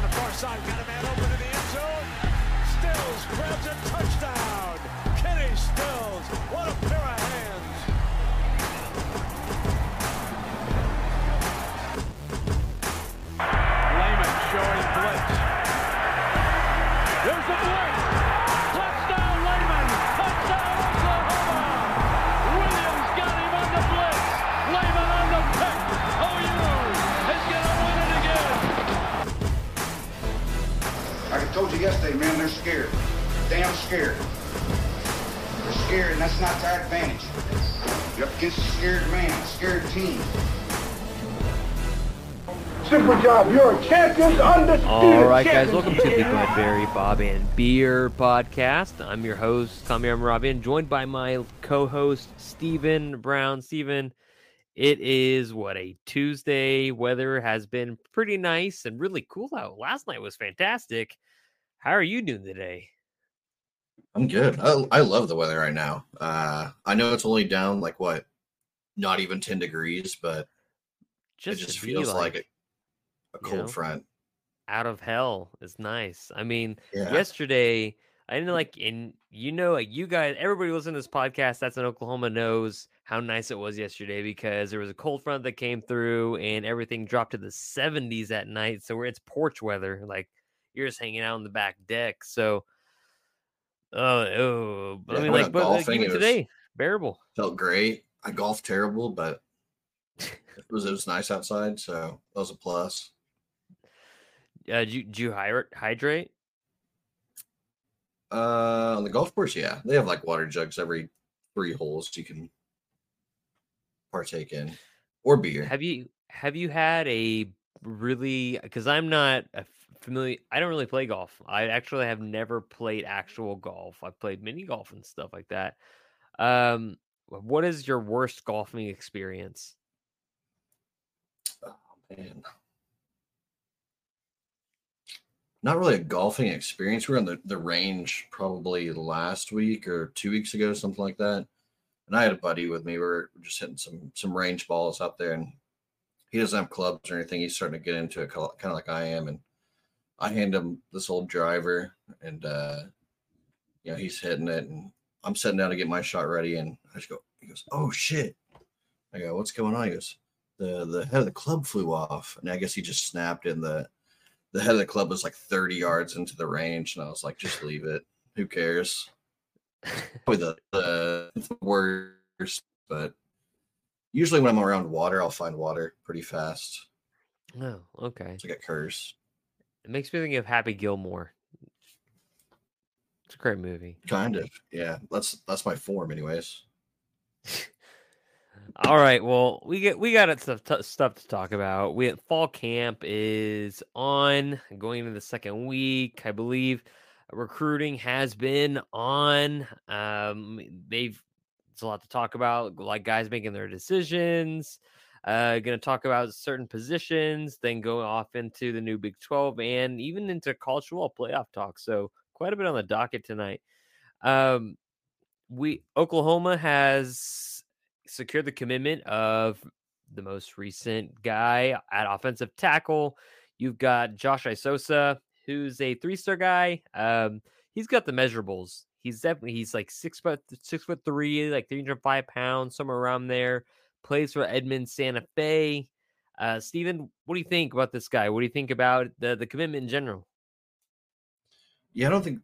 down the far side, got a man open in the end zone. Stills grabs a touchdown. Kenny Stills, what a yesterday, man, they're scared. Damn scared. They're scared, and that's not to our advantage. You're up against a scared man, a scared team. Super job. You're champions undisputed. All right, guys, welcome to the Bradbury Bob and Beer podcast. I'm your host, Tommy Amarabian, joined by my co-host Stephen Brown. Stephen, it is what a Tuesday. Weather has been pretty nice and really cool out. Last night was fantastic. How are you doing today? I'm good. I, I love the weather right now. Uh, I know it's only down like what, not even 10 degrees, but Just, it just feels like, a, a you cold know, front. out of hell is nice. I mean, Yeah. yesterday I didn't like and you know like you guys everybody listening to this podcast that's in Oklahoma knows how nice it was yesterday because there was a cold front that came through and everything dropped to the 70s at night so it's porch weather like you're just hanging out on the back deck so oh oh but Yeah, I mean like but like, golfing, even it was- today bearable Felt great. I golfed terrible, but it was it was nice outside, so that was a plus. uh did you, did you hydrate Uh, on the golf course, yeah, they have like water jugs every three holes you can partake in, or beer. Have you have you had a really because I'm not a familiar I don't really play golf. I actually have never played actual golf. I've played mini golf and stuff like that. Um what is your worst golfing experience? Oh man. Not really a golfing experience. We were on the, the range probably last week or two weeks ago, something like that. And I had a buddy with me. We were just hitting some some range balls out there, and he doesn't have clubs or anything. He's starting to get into it kind of like I am. And I hand him this old driver, and uh, you know he's hitting it, and I'm sitting down to get my shot ready, and I just go. He goes, "Oh shit!" I go, "What's going on?" He goes, the the head of the club flew off, and I guess he just snapped in the the head of the club was like 30 yards into the range, and I was like, just leave it. Who cares? Probably the, the, the worst, but usually when I'm around water, I'll find water pretty fast. Oh, okay. It's like a curse. It makes me think of Happy Gilmore. It's a great movie. Kind of. Yeah. That's that's my form, anyways. All right. Well, we get we got it stuff stuff to talk about. We fall camp is on going into the second week, I believe. Recruiting has been on. Um, they've it's a lot to talk about, like guys making their decisions. Uh, going to talk about certain positions, then go off into the new Big Twelve and even into football playoff talk. So quite a bit on the docket tonight. Um, we Oklahoma has secured the commitment of the most recent guy at offensive tackle. You've got Josh Isosa, who's a three-star guy. Um, he's got the measurables. He's definitely he's like six foot six foot three, like 305 pounds, somewhere around there. Plays for Edmond Santa Fe. Uh, Steven, what do you think about this guy? What do you think about the the commitment in general? Yeah, I don't think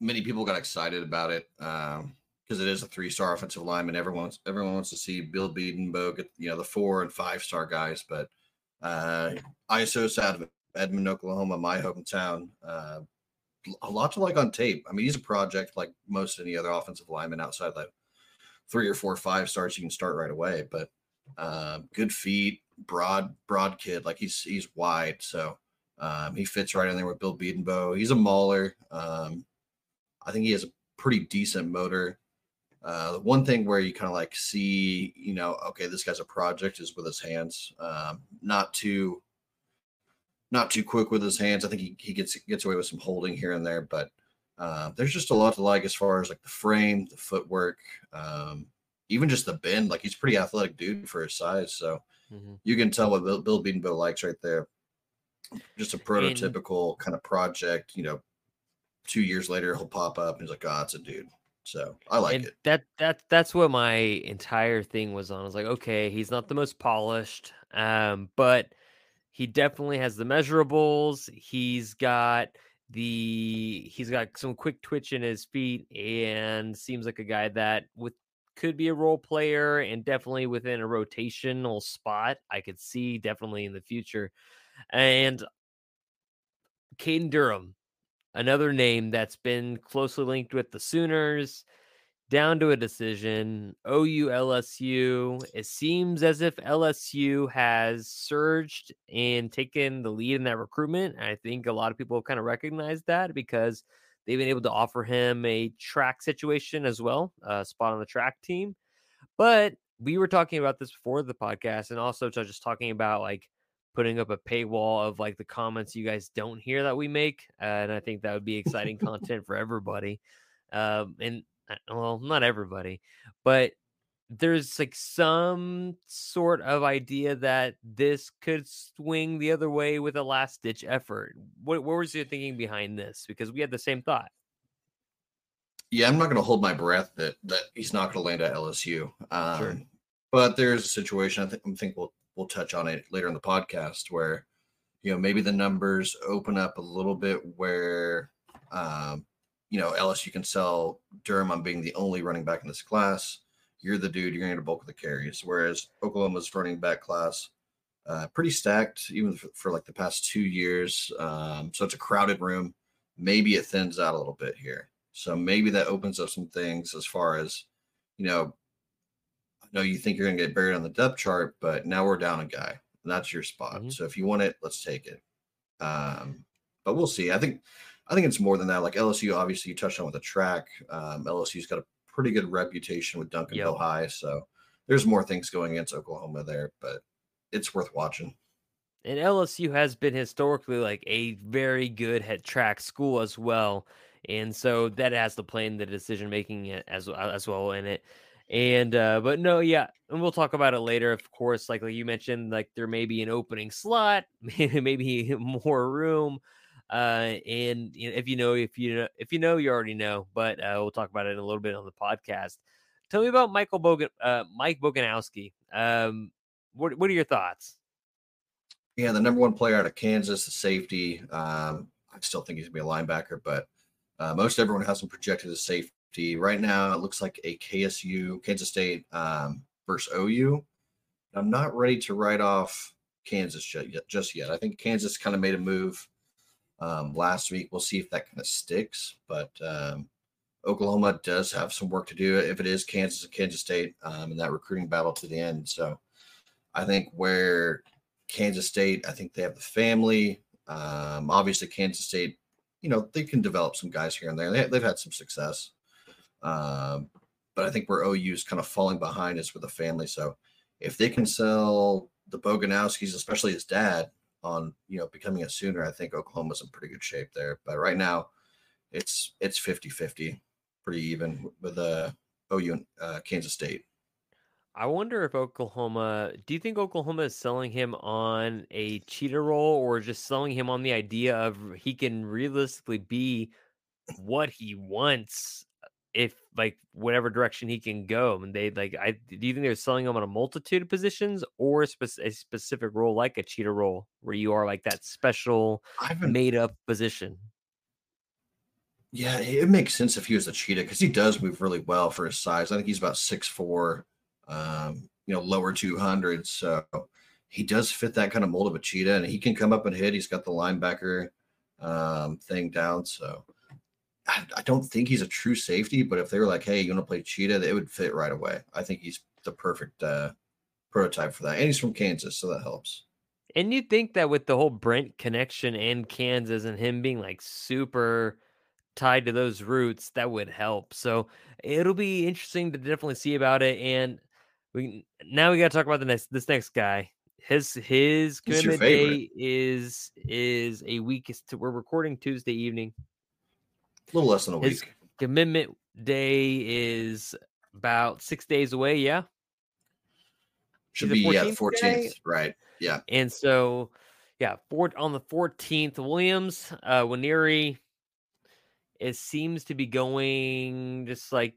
many people got excited about it because it is a three-star offensive lineman. Everyone wants, everyone wants to see Bill Bedenbaugh get you know the four and five-star guys, but uh, ISO's out of Edmond, Oklahoma, my hometown. Uh, a lot to like on tape. I mean, he's a project like most any other offensive lineman outside like three or four five stars you can start right away. But uh, good feet, broad, broad kid. Like he's he's wide, so um, he fits right in there with Bill Bedenbaugh. He's a mauler. Um, I think he has a pretty decent motor. Uh, the one thing where you kind of like see, you know, okay, this guy's a project is with his hands. Um, not too, not too quick with his hands. I think he, he gets gets away with some holding here and there, but uh, there's just a lot to like as far as like the frame, the footwork, um, even just the bend. Like he's a pretty athletic dude for his size, so Mhm. you can tell what Bill, Bill likes right there. just a prototypical kind of project. You know, two years later he'll pop up and he's like, "Oh, it's a dude." So I like and it. that that that's what my entire thing was on. I was like, okay, he's not the most polished, um, but he definitely has the measurables. He's got the he's got some quick twitch in his feet and seems like a guy that with could be a role player and definitely within a rotational spot. I could see definitely in the future. And Caden Durham, another name that's been closely linked with the Sooners down to a decision. OU LSU. It seems as if LSU has surged and taken the lead in that recruitment. I think a lot of people kind of recognize that because they've been able to offer him a track situation as well, a spot on the track team. But we were talking about this before the podcast, and also just talking about like putting up a paywall of like the comments you guys don't hear that we make, uh, and I think that would be exciting content for everybody. Um, and uh, well, not everybody, but there's like some sort of idea that this could swing the other way with a last ditch effort. What, what was your thinking behind this? Because we had the same thought. Yeah, I'm not going to hold my breath that that he's not going to land at LSU. Um, Sure. But there's a situation I think I think we'll we'll touch on it later in the podcast where you know maybe the numbers open up a little bit where um, you know LSU can sell Durham on being the only running back in this class. You're the dude. You're going to get a bulk of the carries. Whereas Oklahoma's running back class uh, pretty stacked even for, for like the past two years. Um, so it's a crowded room. Maybe it thins out a little bit here. So maybe that opens up some things as far as, you know, I know you think you're going to get buried on the depth chart, but now we're down a guy. And that's your spot. Mhm. So if you want it, let's take it. Um, but we'll see. I think, I think it's more than that. Like LSU, obviously, you touched on with the track. Um, LSU's got a pretty good reputation with Duncanville Yep. High. So there's more things going against Oklahoma there, but it's worth watching. And LSU has been historically like a very good head track school as well, and so that has to play in the decision making as as well in it. And uh, but no, yeah, and we'll talk about it later. Of course, like, like you mentioned, like there may be an opening slot, maybe more room. Uh, and if you know, if you know, if you know, you already know. But uh, we'll talk about it in a little bit on the podcast. Tell me about Michael Bogan, uh, Mike Boganowski. Um, what what are your thoughts? Yeah, the number one player out of Kansas, the safety. Um, I still think he's gonna be a linebacker, but uh, most everyone has him projected as safety. Right now, it looks like a KSU, Kansas State um, versus OU. I'm not ready to write off Kansas yet, just yet. I think Kansas kind of made a move um, last week. We'll see if that kind of sticks. But um, Oklahoma does have some work to do if it is Kansas and Kansas State um, in that recruiting battle to the end. So I think where Kansas State, I think they have the family. Um, obviously, Kansas State, you know, they can develop some guys here and there. They, they've had some success. Um, but I think where OU is kind of falling behind is with the family. So if they can sell the Boganowskis, especially his dad, on you know becoming a Sooner, I think Oklahoma's in pretty good shape there. But right now, it's it's 50-50, pretty even with uh, OU and uh, Kansas State. I wonder if Oklahoma. Do you think Oklahoma is selling him on a cheetah role, or just selling him on the idea of he can realistically be what he wants, if like whatever direction he can go? And they like, I do you think they're selling him on a multitude of positions, or a, spec- a specific role like a cheetah role where you are like that special made up position? Yeah, it makes sense if he was a cheetah because he does move really well for his size. I think he's about six four, um, you know, lower two hundred. So he does fit that kind of mold of a cheetah, and he can come up and hit. He's got the linebacker um, thing down. So I, don't think he's a true safety, but if they were like, "Hey, you want to play cheetah?" it would fit right away. I think he's the perfect uh, prototype for that, and he's from Kansas, so that helps. And you think that with the whole Brent connection and Kansas and him being like super tied to those roots, that would help. So it'll be interesting to definitely see about it. And we now we got to talk about the next this next guy. His his commitment day is is a week. We're recording Tuesday evening. A little less than a His week. commitment day is about six days away. Yeah. Should be yeah, the 14th today? right? Yeah. And so yeah, four, on the 14th, Williams, uh, Nwaneri, it seems to be going just like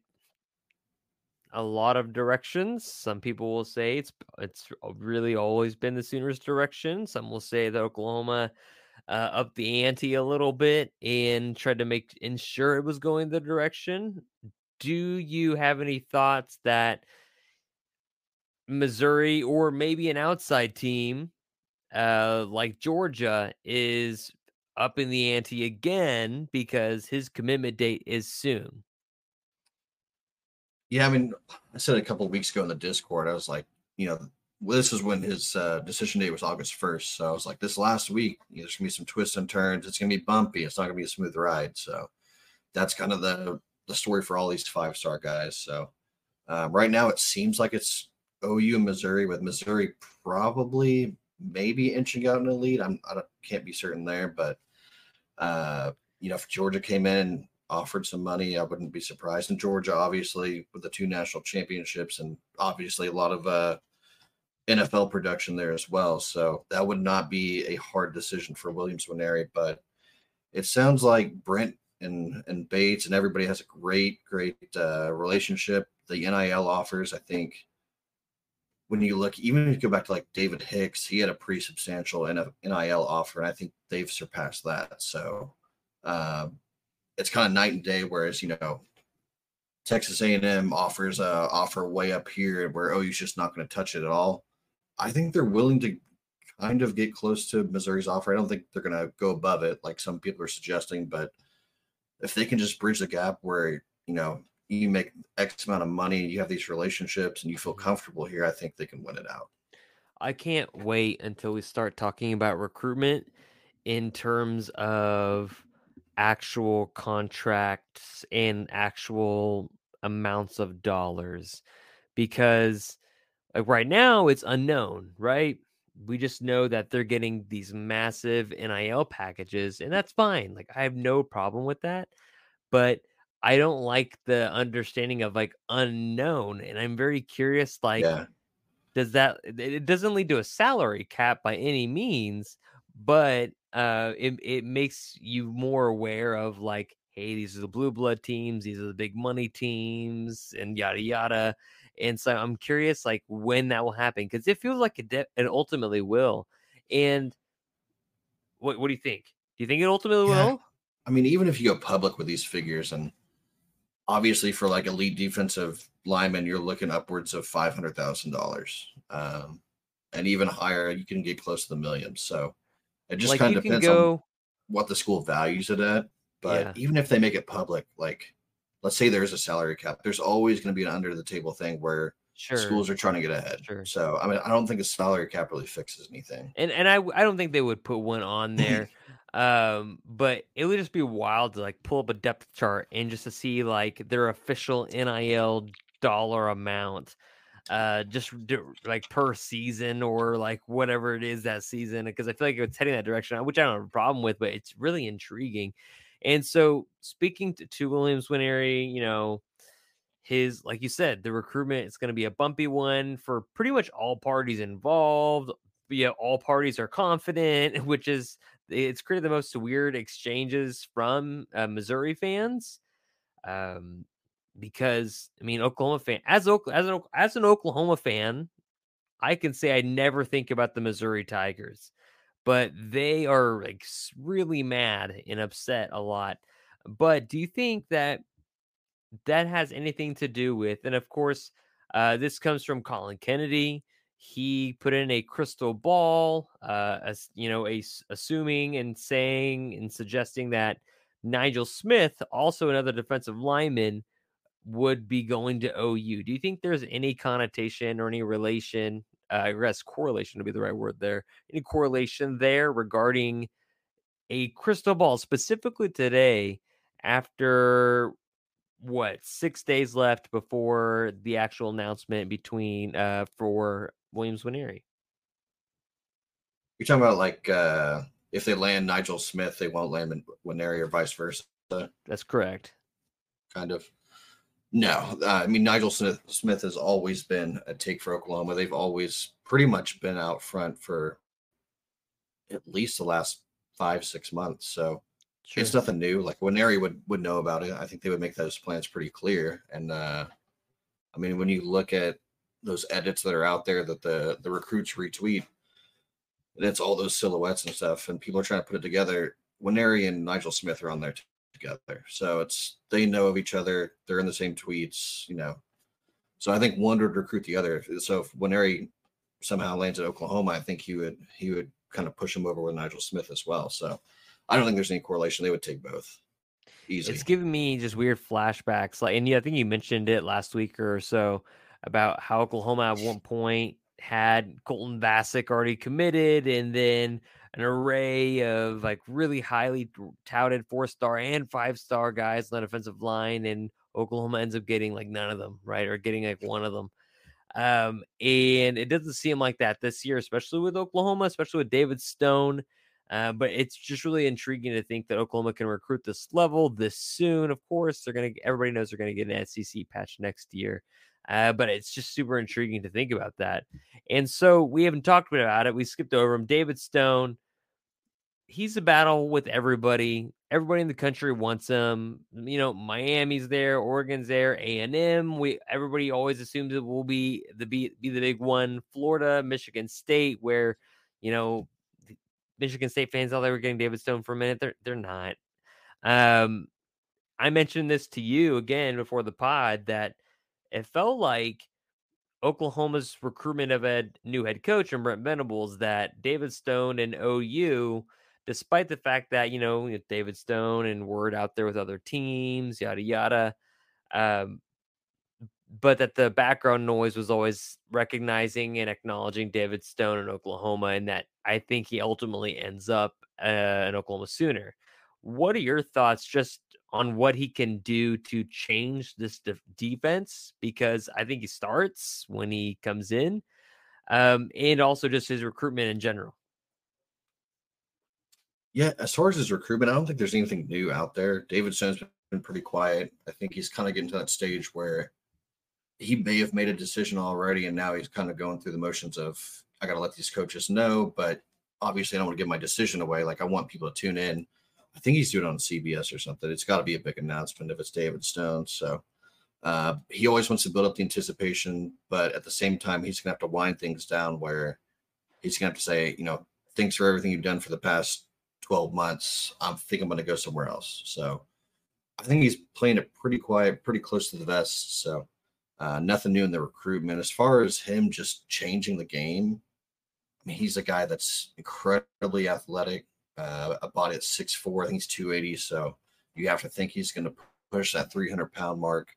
a lot of directions. Some people will say it's it's really always been the Sooners' direction. Some will say that Oklahoma uh, up the ante a little bit and tried to make ensure it was going the direction. Do you have any thoughts that Missouri or maybe an outside team uh, like Georgia is up in the ante again because his commitment date is soon? Yeah, I mean, I said a couple weeks ago in the Discord, I was like, you know, this is when his uh, decision date was August 1st. So I was like, this last week, you know, there's gonna be some twists and turns. It's gonna be bumpy. It's not gonna be a smooth ride. So that's kind of the the story for all these five star guys. So um, right now, it seems like it's OU and Missouri, with Missouri probably maybe inching out in the lead. I'm I can't be certain there, but uh, you know, if Georgia came in offered some money, I wouldn't be surprised. And Georgia, obviously, with the two national championships and obviously a lot of uh, NFL production there as well. So that would not be a hard decision for Williams Nwaneri. But it sounds like Brent and, and Bates and everybody has a great, great uh, relationship. The NIL offers, I think, when you look, even if you go back to like David Hicks, he had a pretty substantial NIL offer, and I think they've surpassed that. So, um, it's kind of night and day. Whereas you know, Texas A&M offers a offer way up here where OU's just not going to touch it at all. I think they're willing to kind of get close to Missouri's offer. I don't think they're going to go above it like some people are suggesting, but if they can just bridge the gap where you know you make X amount of money, you have these relationships, and you feel mm-hmm. comfortable here, I think they can win it out. I can't wait until we start talking about recruitment in terms of actual contracts and actual amounts of dollars because like right now it's unknown, right? We just know that they're getting these massive NIL packages and that's fine. Like I have no problem with that. But I don't like the understanding of like unknown and I'm very curious like yeah. does that it doesn't lead to a salary cap by any means, but uh, it it makes you more aware of like, hey, these are the blue blood teams, these are the big money teams, and yada yada. And so I'm curious, like, when that will happen because it feels like it, de- it ultimately will. And what what do you think? Do you think it ultimately yeah. will? I mean, even if you go public with these figures, and obviously for like elite defensive lineman, you're looking upwards of five hundred thousand um, dollars, and even higher, you can get close to the millions. So it just like kind of depends go... on what the school values it at. But yeah. even if they make it public, like let's say there's a salary cap, there's always going to be an under the table thing where sure. schools are trying to get ahead. Sure. So I mean, I don't think a salary cap really fixes anything. And and I I don't think they would put one on there. um, but it would just be wild to like pull up a depth chart and just to see like their official NIL dollar amount uh just like per season or like whatever it is that season because i feel like it's heading that direction which i don't have a problem with but it's really intriguing and so speaking to, to williams Nwaneri, you know his like you said the recruitment is going to be a bumpy one for pretty much all parties involved yeah all parties are confident which is it's created the most weird exchanges from uh, missouri fans um because I mean Oklahoma fan as as an as an Oklahoma fan, I can say I never think about the Missouri Tigers, but they are like really mad and upset a lot. But do you think that that has anything to do with? And of course, uh, this comes from Colin Kennedy. He put in a crystal ball, uh, as you know, a, assuming and saying and suggesting that Nigel Smith, also another defensive lineman, would be going to OU. Do you think there's any connotation or any relation? Uh, I guess correlation would be the right word there. Any correlation there regarding a crystal ball specifically today after what six days left before the actual announcement between uh for Williams Nwaneri? You're talking about like uh if they land Nigel Smith, they won't land Nwaneri or vice versa. That's correct. Kind of. No, uh, I mean Nigel Smith, Smith has always been a take for Oklahoma. They've always pretty much been out front for at least the last five six months. So Sure. it's nothing new. Like when Neri would would know about it, I think they would make those plans pretty clear. And uh, I mean, when you look at those edits that are out there that the the recruits retweet, and it's all those silhouettes and stuff, and people are trying to put it together. Neri and Nigel Smith are on there together, so it's they know of each other. They're in the same tweets, you know. So I think one would recruit the other. So if Neri somehow lands at Oklahoma, I think he would he would kind of push him over with Nigel Smith as well. So I don't think there's any correlation. They would take both easy. It's giving me just weird flashbacks. Like, and yeah, I think you mentioned it last week or so about how Oklahoma at one point had Colton Vasek already committed, and then an array of like really highly touted four star and five star guys on the defensive line, and Oklahoma ends up getting like none of them, right, or getting like one of them. Um, and it doesn't seem like that this year, especially with Oklahoma, especially with David Stone. Uh, but it's just really intriguing to think that Oklahoma can recruit this level this soon. Of course, they're gonna. Everybody knows they're gonna get an SEC patch next year. Uh, but it's just super intriguing to think about that. And so we haven't talked about it. We skipped over him. David Stone. He's a battle with everybody. Everybody in the country wants him. You know, Miami's there, Oregon's there, A and M. We everybody always assumes it will be the be, be the big one. Florida, Michigan State, where you know Michigan State fans thought they were getting David Stone for a minute. They're they're not. Um, I mentioned this to you again before the pod that it felt like Oklahoma's recruitment of a new head coach and Brent Venables that David Stone and OU, despite the fact that you know David Stone and word out there with other teams, yada yada, um, but that the background noise was always recognizing and acknowledging David Stone in Oklahoma, and that I think he ultimately ends up uh, an Oklahoma Sooner. What are your thoughts just on what he can do to change this de- defense? Because I think he starts when he comes in, um, and also just his recruitment in general. Yeah, as far as his recruitment, I don't think there's anything new out there. David Stone's been pretty quiet. I think he's kind of getting to that stage where he may have made a decision already, and now he's kind of going through the motions of I got to let these coaches know, but obviously I don't want to give my decision away. Like I want people to tune in. I think he's doing it on CBS or something. It's got to be a big announcement if it's David Stone. So uh, he always wants to build up the anticipation, but at the same time, he's going to have to wind things down where he's going to have to say, you know, thanks for everything you've done for the past 12 months. I think I'm going to go somewhere else. So I think he's playing it pretty quiet, pretty close to the vest. So uh, nothing new in the recruitment. As far as him just changing the game, I mean, he's a guy that's incredibly athletic, uh, a body at 6'4, I think he's 280. So you have to think he's going to push that 300 pound mark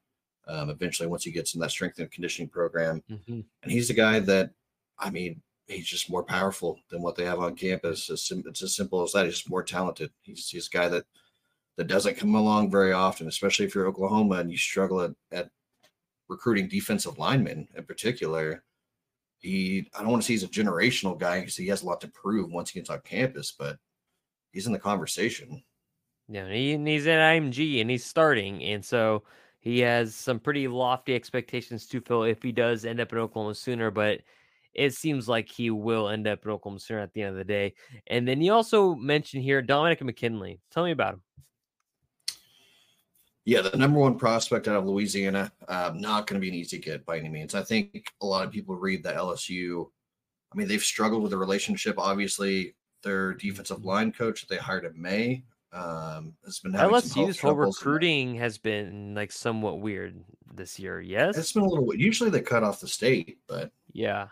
um, eventually once he gets in that strength and conditioning program. Mm-hmm. And he's a guy that, I mean, he's just more powerful than what they have on campus. It's, it's as simple as that. He's just more talented. He's, he's a guy that that doesn't come along very often, especially if you're Oklahoma and you struggle at, at recruiting defensive linemen in particular. He, I don't want to say he's a generational guy because he has a lot to prove once he gets on campus, but he's in the conversation. Yeah, he, he's at IMG and he's starting, and so he has some pretty lofty expectations to fill if he does end up in Oklahoma sooner. But it seems like he will end up in Oklahoma sooner at the end of the day. And then you also mentioned here Dominic McKinley. Tell me about him. Yeah, the number one prospect out of Louisiana, um, not going to be an easy get by any means. I think a lot of people read the LSU. I mean, they've struggled with the relationship. Obviously, their defensive line coach that they hired in May um, has been having LSU's whole recruiting has been like somewhat weird this year. Yes, it's been a little. Usually they cut off the state, but yeah,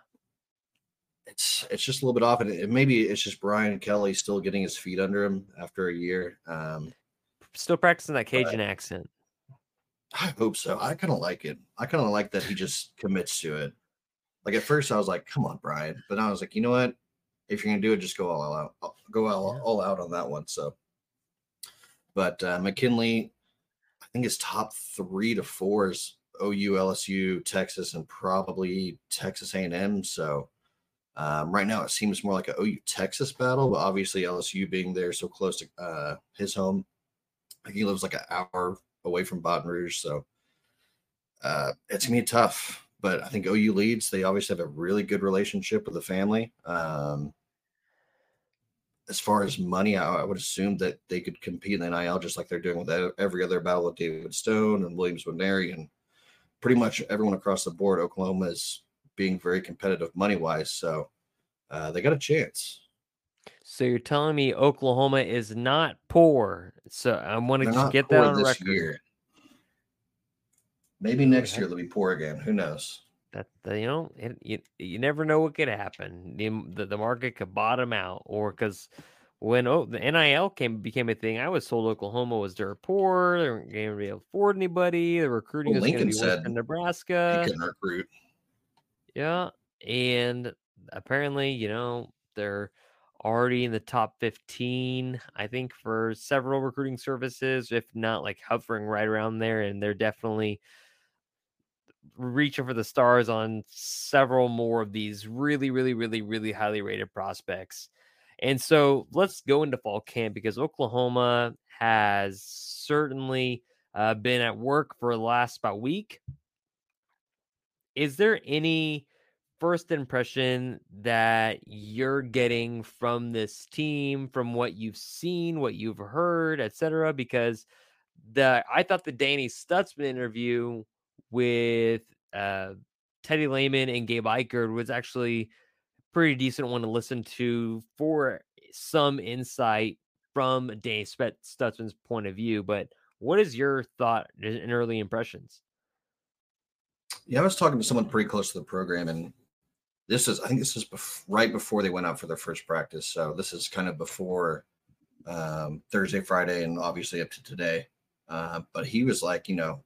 it's it's just a little bit off, and it, maybe it's just Brian Kelly still getting his feet under him after a year. Um, still practicing that Cajun accent. I hope so. I kind of like it. I kind of like that he just commits to it. Like at first, I was like, "Come on, Brian," but I was like, "You know what? If you're gonna do it, just go all out. Go all, all out on that one." So, but uh, McKinley, I think his top three to four is OU, LSU, Texas, and probably Texas A&M. So um, right now, it seems more like a OU Texas battle, but obviously LSU being there so close to uh, his home, he lives like an hour away from Baton Rouge, so uh, it's gonna be tough. But I think OU leads. They obviously have a really good relationship with the family. Um, as far as money, I, I, would assume that they could compete in the NIL just like they're doing with every other battle with David Stone and Williams Nwaneri and pretty much everyone across the board. Oklahoma is being very competitive money wise, so uh, they got a chance. So you're telling me Oklahoma is not poor? So I want to just get that on this record. Year. Maybe next year they'll be poor again. Who knows? That you know, it, you you never know what could happen. The, the, the market could bottom out, or because when oh, the NIL came became a thing, I was told Oklahoma was dirt poor. They weren't going to be able to afford anybody. The recruiting well, was going to be in Nebraska. He can recruit. Yeah, and apparently, you know, they're already in the top 15 i think for several recruiting services if not like hovering right around there and they're definitely reaching for the stars on several more of these really, really, really, really highly rated prospects. And so let's go into fall camp because Oklahoma has certainly uh, been at work for the last about week. Is there any first impression that you're getting from this team, from what you've seen, what you've heard, etc.? Because the I thought the Danny Stutsman interview with uh, Teddy Lehman and Gabe Ikard was actually a pretty decent one to listen to for some insight from Danny Stutsman's point of view. But what is your thought and early impressions? Yeah, I was talking to someone pretty close to the program, and this is I think this is bef- right before they went out for their first practice. So this is kind of before um, Thursday, Friday, and obviously up to today. Uh, but he was like, you know,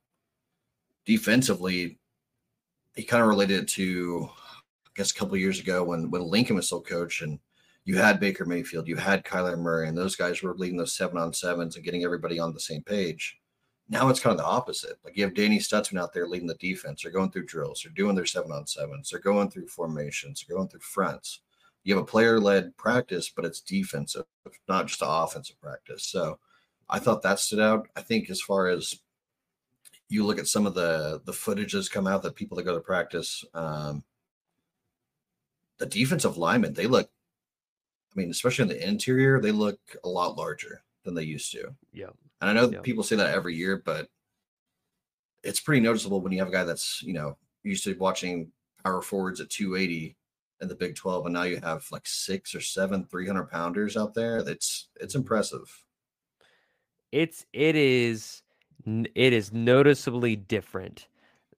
defensively, he kind of related it to, I guess, a couple years ago when when Lincoln was still coach and you had Baker Mayfield, you had Kyler Murray, and those guys were leading those seven on sevens and getting everybody on the same page. Now it's kind of the opposite. Like you have Danny Stutsman out there leading the defense. They're going through drills. They're doing their seven on sevens. They're going through formations. They're going through fronts. You have a player led practice, but it's defensive, not just an offensive practice. So I thought that stood out. I think as far as you look at some of the the footage that's come out that people that go to practice, um, the defensive linemen they look. I mean, especially in the interior, they look a lot larger than they used to. Yeah, and I know yeah. people say that every year, but it's pretty noticeable when you have a guy that's you know used to watching power forwards at 280 in the Big 12, and now you have like six or seven 300 pounders out there. It's it's impressive. It's it is it is noticeably different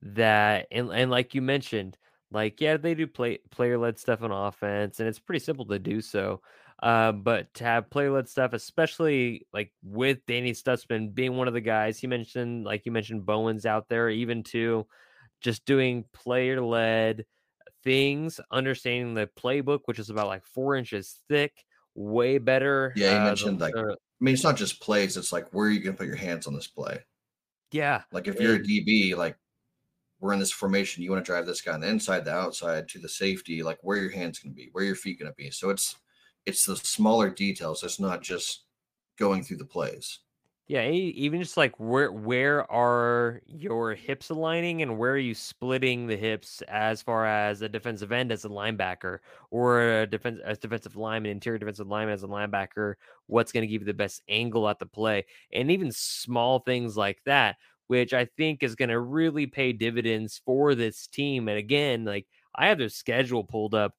that and, and like you mentioned like yeah they do play player led stuff on offense and it's pretty simple to do so uh, but to have player led stuff especially like with danny Stutsman being one of the guys he mentioned like you mentioned bowen's out there even to just doing player led things understanding the playbook which is about like four inches thick way better yeah you uh, mentioned the, like uh, i mean it's not just plays it's like where are you gonna put your hands on this play yeah. Like if you're a DB, like we're in this formation, you want to drive this guy on the inside, the outside to the safety, like where your hands going to be, where your feet going to be. So it's it's the smaller details. It's not just going through the plays. Yeah, even just like where where are your hips aligning and where are you splitting the hips as far as a defensive end as a linebacker or a defense as defensive lineman, interior defensive lineman as a linebacker, what's going to give you the best angle at the play? And even small things like that, which I think is going to really pay dividends for this team. And again, like I have their schedule pulled up.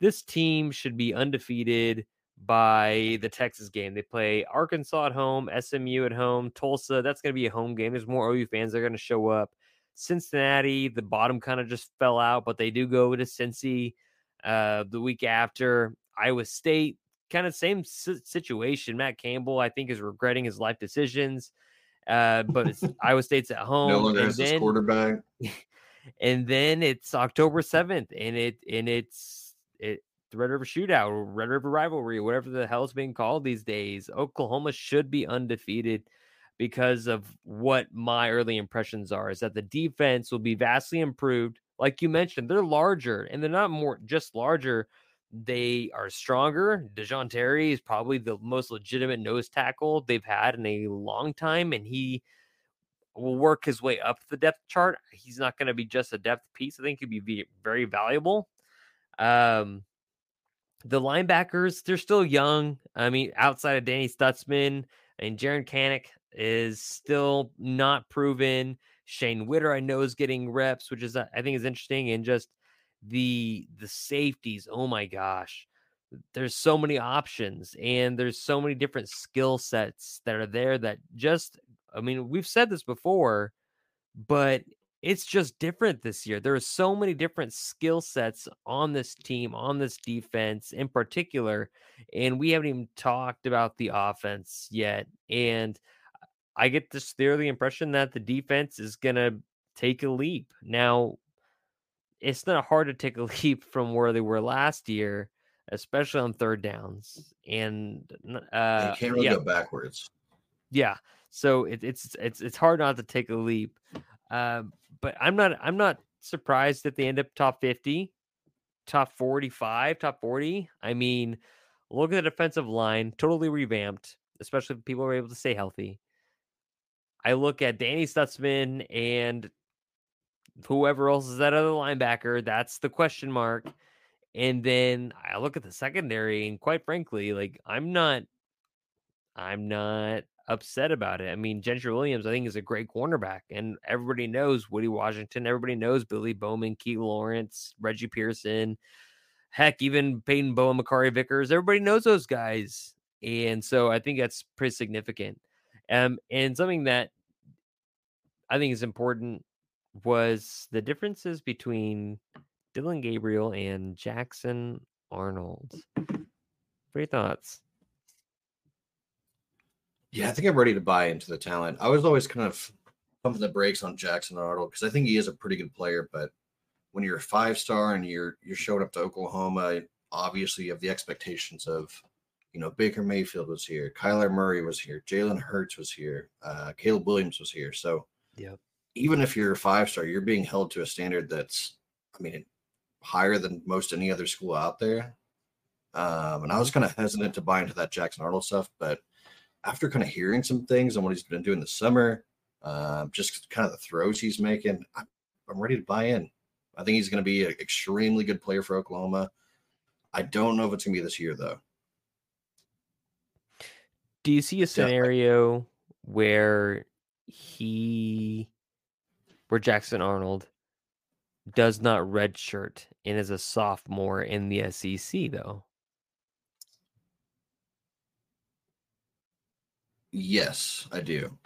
This team should be undefeated by the Texas game. They play Arkansas at home, SMU at home, Tulsa. That's going to be a home game. There's more OU fans that are going to show up. Cincinnati, the bottom kind of just fell out, but they do go to Cincy uh, the week after. Iowa State, kind of same situation. Matt Campbell, I think, is regretting his life decisions. Uh, but Iowa State's at home. No longer has then, quarterback. and then it's October seventh, and it and it's it the Red River Shootout or Red River Rivalry, whatever the hell it's being called these days. Oklahoma should be undefeated because of what my early impressions are is that the defense will be vastly improved. Like you mentioned, they're larger and they're not more just larger. They are stronger. Da'Jon Terry is probably the most legitimate nose tackle they've had in a long time, and he will work his way up the depth chart. He's not going to be just a depth piece. I think he'd be very valuable. Um, the linebackers, they're still young. I mean, outside of Danny Stutsman and Jaren Kanak is still not proven. Shane Witter, I know, is getting reps, which is uh, I think is interesting. And just the the safeties, oh my gosh. There's so many options and there's so many different skill sets that are there that just I mean, we've said this before, but it's just different this year. There are so many different skill sets on this team, on this defense in particular, and we haven't even talked about the offense yet. And I get this the impression that the defense is going to take a leap. Now, it's not hard to take a leap from where they were last year, especially on third downs. And uh, you can't really yeah. go backwards. Yeah. So it, it's it's it's hard not to take a leap. Uh, but I'm not I'm not surprised that they end up top 50, top 45, top 40. I mean, look at the defensive line, totally revamped, especially if people are able to stay healthy. I look at Danny Stutsman and whoever else is that other linebacker. That's the question mark. And then I look at the secondary, and quite frankly, like I'm not, I'm not upset about it. I mean, Gentry Williams, I think, is a great cornerback, and everybody knows Woody Washington. Everybody knows Billy Bowman, Key Lawrence, Reggie Pearson, heck, even Peyton Bowen, Makari Vickers. Everybody knows those guys, and so I think that's pretty significant. Um, and something that I think is important was the differences between Dillon Gabriel and Jackson Arnold. What are your thoughts? Yeah, I think I'm ready to buy into the talent. I was always kind of pumping the brakes on Jackson Arnold because I think he is a pretty good player, but when you're a five star and you're you're showing up to Oklahoma, obviously you have the expectations of, you know, Baker Mayfield was here, Kyler Murray was here, Jalen Hurts was here, uh, Caleb Williams was here. So Yep. even if you're a five star, you're being held to a standard that's, I mean, higher than most any other school out there. Um, and I was kind of hesitant to buy into that Jackson Arnold stuff, but after kind of hearing some things on what he's been doing this summer, um, just kind of the throws he's making, I'm, I'm ready to buy in. I think he's going to be an extremely good player for Oklahoma. I don't know if it's going to be this year, though. Do you see a scenario where he, where Jackson Arnold does not redshirt and is a sophomore in the SEC, though? Yes, I do.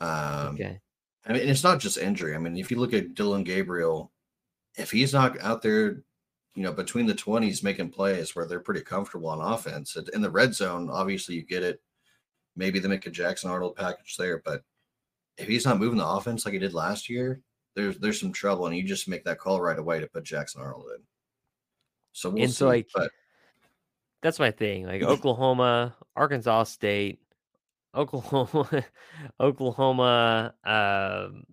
Um, Okay. I mean, it's not just injury. I mean, if you look at Dillon Gabriel, if he's not out there, you know, between the 20s making plays where they're pretty comfortable on offense, in the red zone, obviously you get it. Maybe they make a Jackson Arnold package there, but if he's not moving the offense like he did last year, there's there's some trouble, and you just make that call right away to put Jackson Arnold in. So we'll And see. so, like, but That's my thing. Like Oklahoma, Arkansas State, Oklahoma, Oklahoma. Um,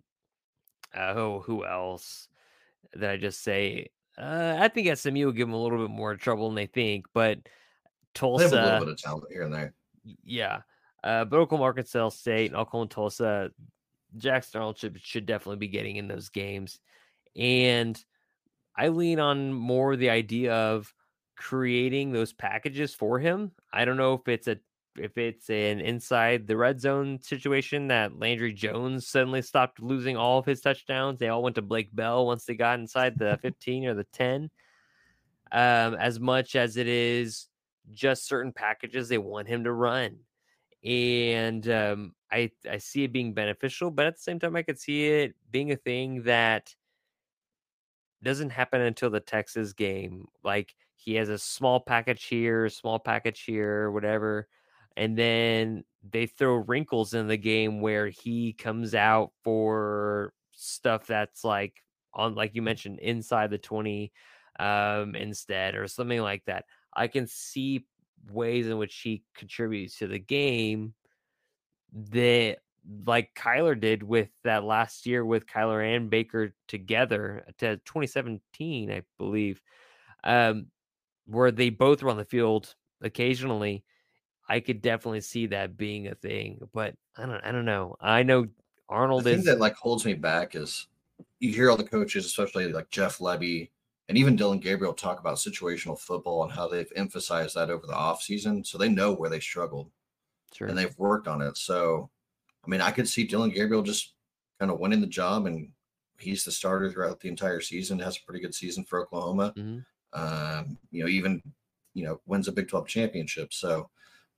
uh, oh, who else? Did I just say? Uh, I think SMU will give them a little bit more trouble than they think, but they have a little bit of talent here and there. yeah. Uh, but Oklahoma, Arkansas State, and Oklahoma, Tulsa, Jackson Arnold should, should definitely be getting in those games. And I lean on more the idea of creating those packages for him. I don't know if it's a if it's an inside the red zone situation that Landry Jones suddenly stopped losing all of his touchdowns. They all went to Blake Bell once they got inside the 15 or the 10. Um, as much as it is just certain packages they want him to run. And um, I I see it being beneficial, but at the same time, I could see it being a thing that doesn't happen until the Texas game. Like he has a small package here, small package here, whatever. And then they throw wrinkles in the game where he comes out for stuff that's like on like you mentioned inside the 20 um instead or something like that. I can see ways in which he contributes to the game that like Kyler did with that last year with Kyler and Baker together to 2017, I believe, um, where they both were on the field occasionally. I could definitely see that being a thing, but I don't, I don't know. I know Arnold The thing is that like holds me back is you hear all the coaches, especially like Jeff Lebby and even Dillon Gabriel talk about situational football and how they've emphasized that over the offseason. So they know where they struggled Sure. and they've worked on it. So, I mean, I could see Dillon Gabriel just kind of winning the job and he's the starter throughout the entire season, has a pretty good season for Oklahoma. Mhm. Um, you know, even, you know, wins a Big 12 championship. So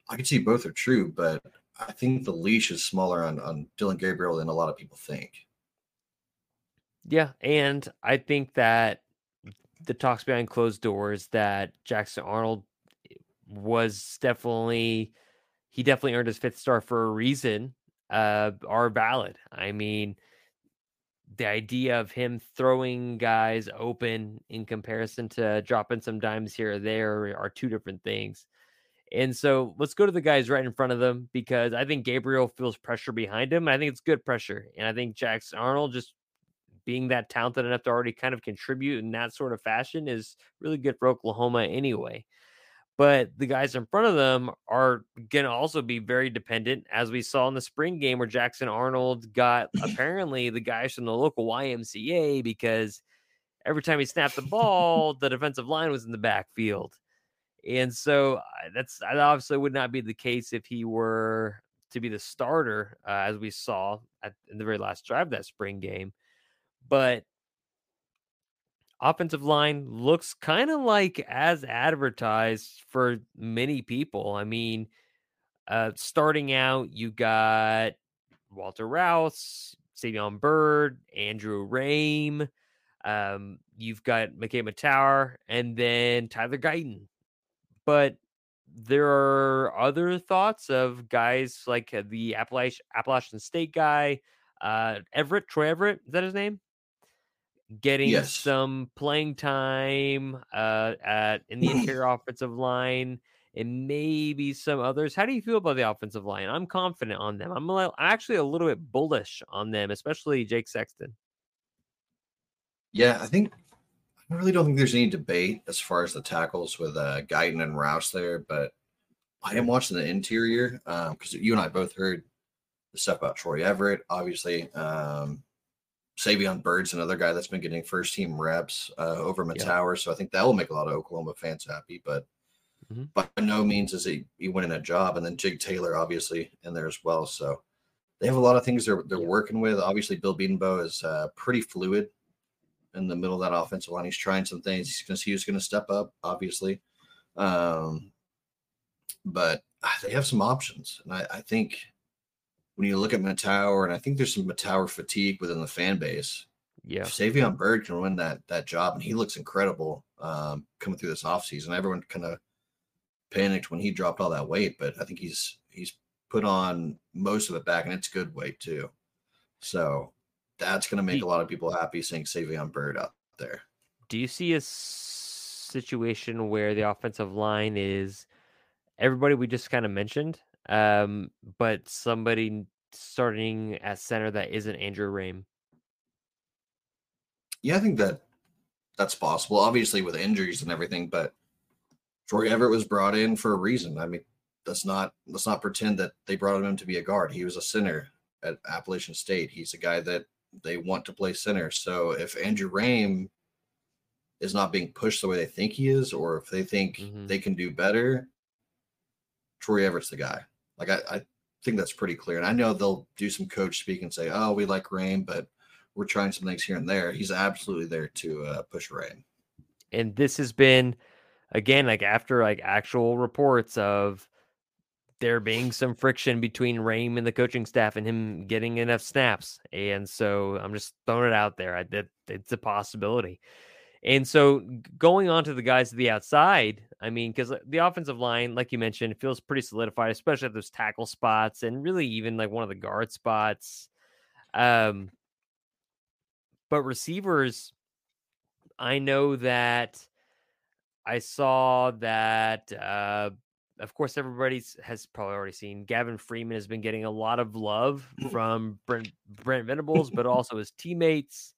I could see both are true, but I think the leash is smaller on, on Dillon Gabriel than a lot of people think. Yeah, and I think that the talks behind closed doors that Jackson Arnold was definitely he definitely earned his fifth star for a reason uh are valid. I mean the idea of him throwing guys open in comparison to dropping some dimes here or there are two different things. And so let's go to the guys right in front of them because I think Gabriel feels pressure behind him. I think it's good pressure. And I think Jackson Arnold just being that talented enough to already kind of contribute in that sort of fashion is really good for Oklahoma anyway. But the guys in front of them are going to also be very dependent, as we saw in the spring game where Jackson Arnold got apparently the guys from the local YMCA because every time he snapped the ball, the defensive line was in the backfield. And so that's that obviously would not be the case if he were to be the starter, uh, as we saw at in the very last drive that spring game. But offensive line looks kind of like as advertised for many people. I mean, uh, starting out, you got Walter Rouse, Savion Byrd, Andrew Raym. Um, you've got McKade Mettauer, and then Tyler Guyton. But there are other thoughts of guys like uh, the Appalachian, Appalachian State guy, uh, Everett, Troy Everett. Is that his name? Getting Yes. some playing time uh, at in the interior offensive line, and maybe some others. How do you feel about the offensive line? I'm confident on them. I'm, a little, I'm actually a little bit bullish on them, especially Jake Sexton. Yeah, I think I really don't think there's any debate as far as the tackles with uh, Guyton and Rouse there, but I am watching the interior because you and I both heard the stuff about Troy Everett, obviously. Um, Savion Byrd's another guy that's been getting first team reps uh, over Yeah. Mettauer, so I think that will make a lot of Oklahoma fans happy. But Mhm. by no means is he, he winning a job. And then Jig Taylor, obviously, in there as well. So they have a lot of things they're they're Yeah. working with. Obviously, Bill Bedenbaugh is uh, pretty fluid in the middle of that offensive line. He's trying some things. He's going to see who's going to step up, obviously. Um, but ah, they have some options, and I, I think when you look at Mettauer, and I think there's some Mettauer fatigue within the fan base. Yeah. If Savion Byrd can win that that job, and he looks incredible um, coming through this offseason. Everyone kind of panicked when he dropped all that weight, but I think he's he's put on most of it back, and it's good weight too. So that's going to make a lot of people happy seeing Savion Byrd out there. Do you see a situation where the offensive line is everybody we just kind of mentioned, um, but somebody starting at center that isn't Andrew Raym? Yeah, I think that that's possible. Obviously, with injuries and everything, but Troy Everett was brought in for a reason. I mean, let's not let's not pretend that they brought him in to be a guard. He was a center at Appalachian State. He's a guy that they want to play center. So if Andrew Raym is not being pushed the way they think he is, or if they think Mhm. they can do better, Troy Everett's the guy. Like I, I think that's pretty clear. And I know they'll do some coach speak and say, "Oh, we like Raym, but we're trying some things here and there." He's absolutely there to uh, push Raym. And this has been again like after like actual reports of there being some friction between Raym and the coaching staff and him getting enough snaps. And so I'm just throwing it out there. I that it's a possibility. And so going on to the guys to the outside, I mean, because the offensive line, like you mentioned, feels pretty solidified, especially at those tackle spots and really even like one of the guard spots. Um, but receivers, I know that I saw that uh of course everybody's has probably already seen Gavin Freeman has been getting a lot of love from Brent Brent Venables, but also his teammates.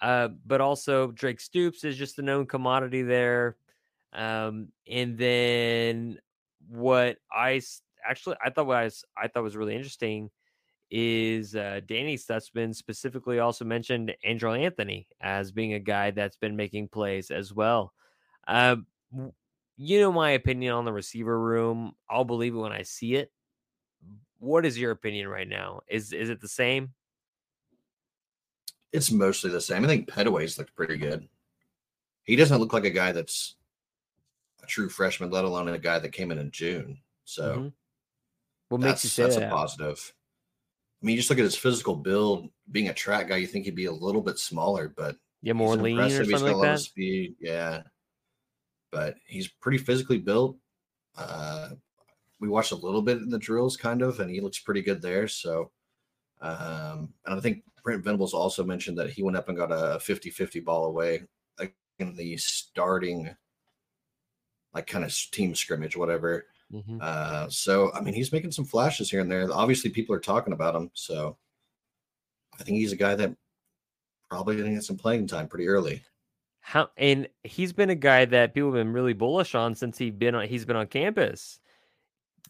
Uh, but also Drake Stoops is just a known commodity there. Um, and then what I actually I thought what I, s- I thought was really interesting is uh, Danny Stutsman specifically also mentioned Andrel Anthony as being a guy that's been making plays as well. Uh, you know my opinion on the receiver room. I'll believe it when I see it. What is your opinion right now? Is is it the same? It's mostly the same. I think Pettaway's looked pretty good. He doesn't look like a guy that's a true freshman, let alone a guy that came in in June. So Mhm. What that's, makes you say that's that? a positive. I mean, you just look at his physical build. Being a track guy, you think he'd be a little bit smaller, but Yeah, more he's lean or something got like a lot of that. speed. Yeah, but he's pretty physically built. Uh, we watched a little bit in the drills, kind of, and he looks pretty good there. So, um, and I think Brent Venables also mentioned that he went up and got a 50-50 ball away like, in the starting, like kind of team scrimmage, whatever. Mhm. Uh, so I mean, he's making some flashes here and there. Obviously, people are talking about him. So I think he's a guy that probably going to get some playing time pretty early. How and he's been a guy that people have been really bullish on since he's been on he's been on campus.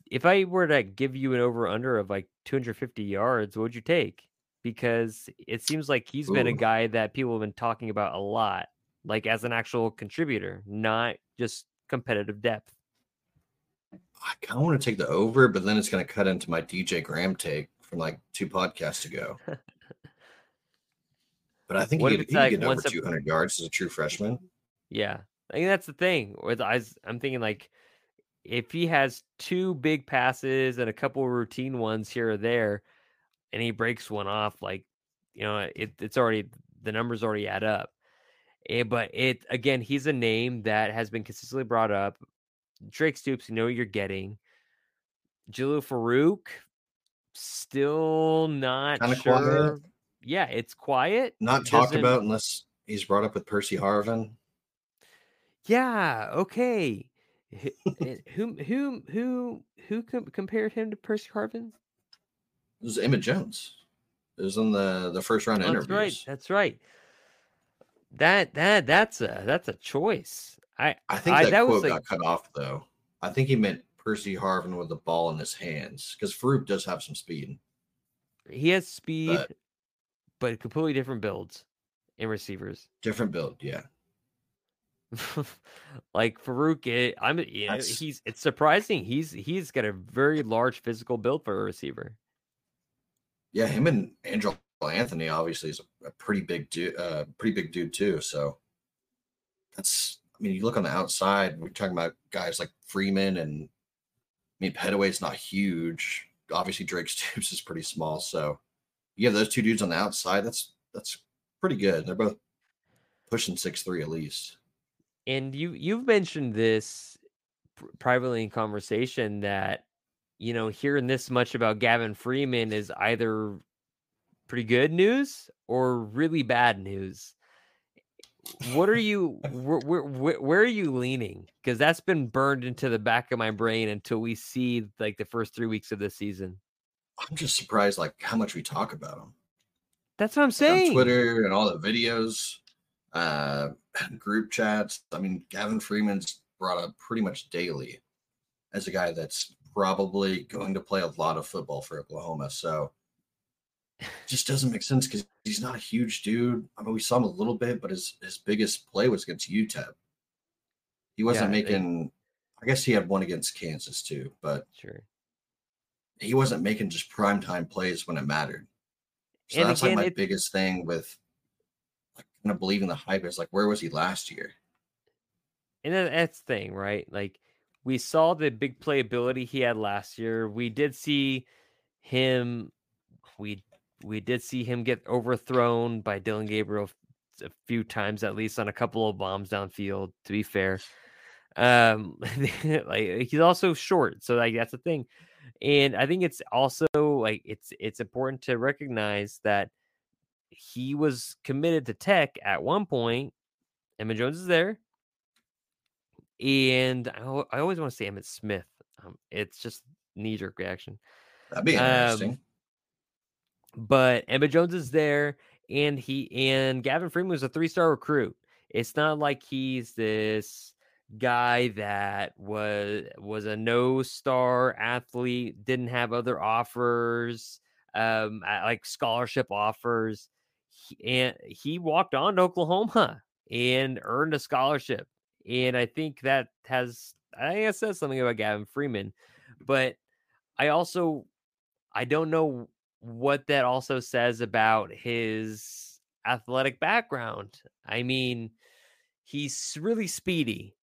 If I were to give you an over under of like 250 yards, what would you take? Because it seems like he's been a guy that people have been talking about a lot, like as an actual contributor, not just competitive depth. I kind of want to take the over, but then it's going to cut into my DJ Graham take from like two podcasts ago. but I think What he could, he could get over a- 200 yards as a true freshman. Yeah, I think that's the thing. With I, I'm thinking like, if he has two big passes and a couple routine ones here or there, and he breaks one off, like, you know, it, it's already the numbers already add up. Eh, but it again, he's a name that has been consistently brought up. Drake Stoops, you know what you're getting. Jalil Farooq, still not Kinda quiet. Yeah, it's quiet. Not It talked about unless he's brought up with Percy Harvin. Yeah. Okay. Who eh, who who who who compared him to Percy Harvin? It was Emmett Jones. It was in the the first round Oh, that's right. interviews. That's right. That that that's a that's a choice. I I think I- that, that was quote like- got cut off though. I think he meant Percy Harvin with the ball in his hands because Farooq does have some speed. he has speed, But- but completely different builds and receivers. Different build, yeah. like Farooq, eh, I'm you know, That's- he's it's surprising. He's he's got a very large physical build for a receiver. Yeah, him and Andrel Anthony obviously is a, pretty big dude, uh, pretty big dude too. So that's, I mean, you look on the outside, we're talking about guys like Freeman and I mean, Pettaway's not huge. Obviously, Drake Stoops is pretty small. So you have those two dudes on the outside. That's that's pretty good. They're both pushing six three at least. and you you've mentioned this pr- privately in conversation that you know hearing this much about Gavin Freeman is either pretty good news or really bad news. What are you where where, where, where are you leaning? Because that's been burned into the back of my brain until we see like the first three weeks of the season. I'm just surprised, like how much we talk about him. That's what I'm on saying. Twitter and all the videos, uh, group chats. I mean, Gavin Freeman's brought up pretty much daily as a guy that's probably going to play a lot of football for Oklahoma. So it just doesn't make sense because he's not a huge dude. I mean, we saw him a little bit, but his his biggest play was against UTEP. He wasn't Yeah, making. I guess he had one against Kansas too, but Sure. He wasn't making just primetime plays when it mattered. So And that's again, like my it- biggest thing with like kind of believing the hype is like where was he last year? And then that's the thing, right? Like we saw the big playability he had last year. We did see him we we did see him get overthrown by Dillon Gabriel a few times at least on a couple of bombs downfield, to be fair. Um like he's also short, so like that's the thing. And I think it's also like it's it's important to recognize that he was committed to tech at one point. Emmett Jones is there and I, I always want to say Emmett Smith. Um, it's just knee jerk reaction. That'd be Um, interesting. But Emmett Jones is there, and he and Gavin Freeman was a three star recruit. It's not like he's this guy that was was a no star athlete, didn't have other offers. um, like scholarship offers, and he walked on to Oklahoma and earned a scholarship. And I think that has, I think it says something about Gavin Freeman, but I also, I don't know what that also says about his athletic background. I mean, he's really speedy.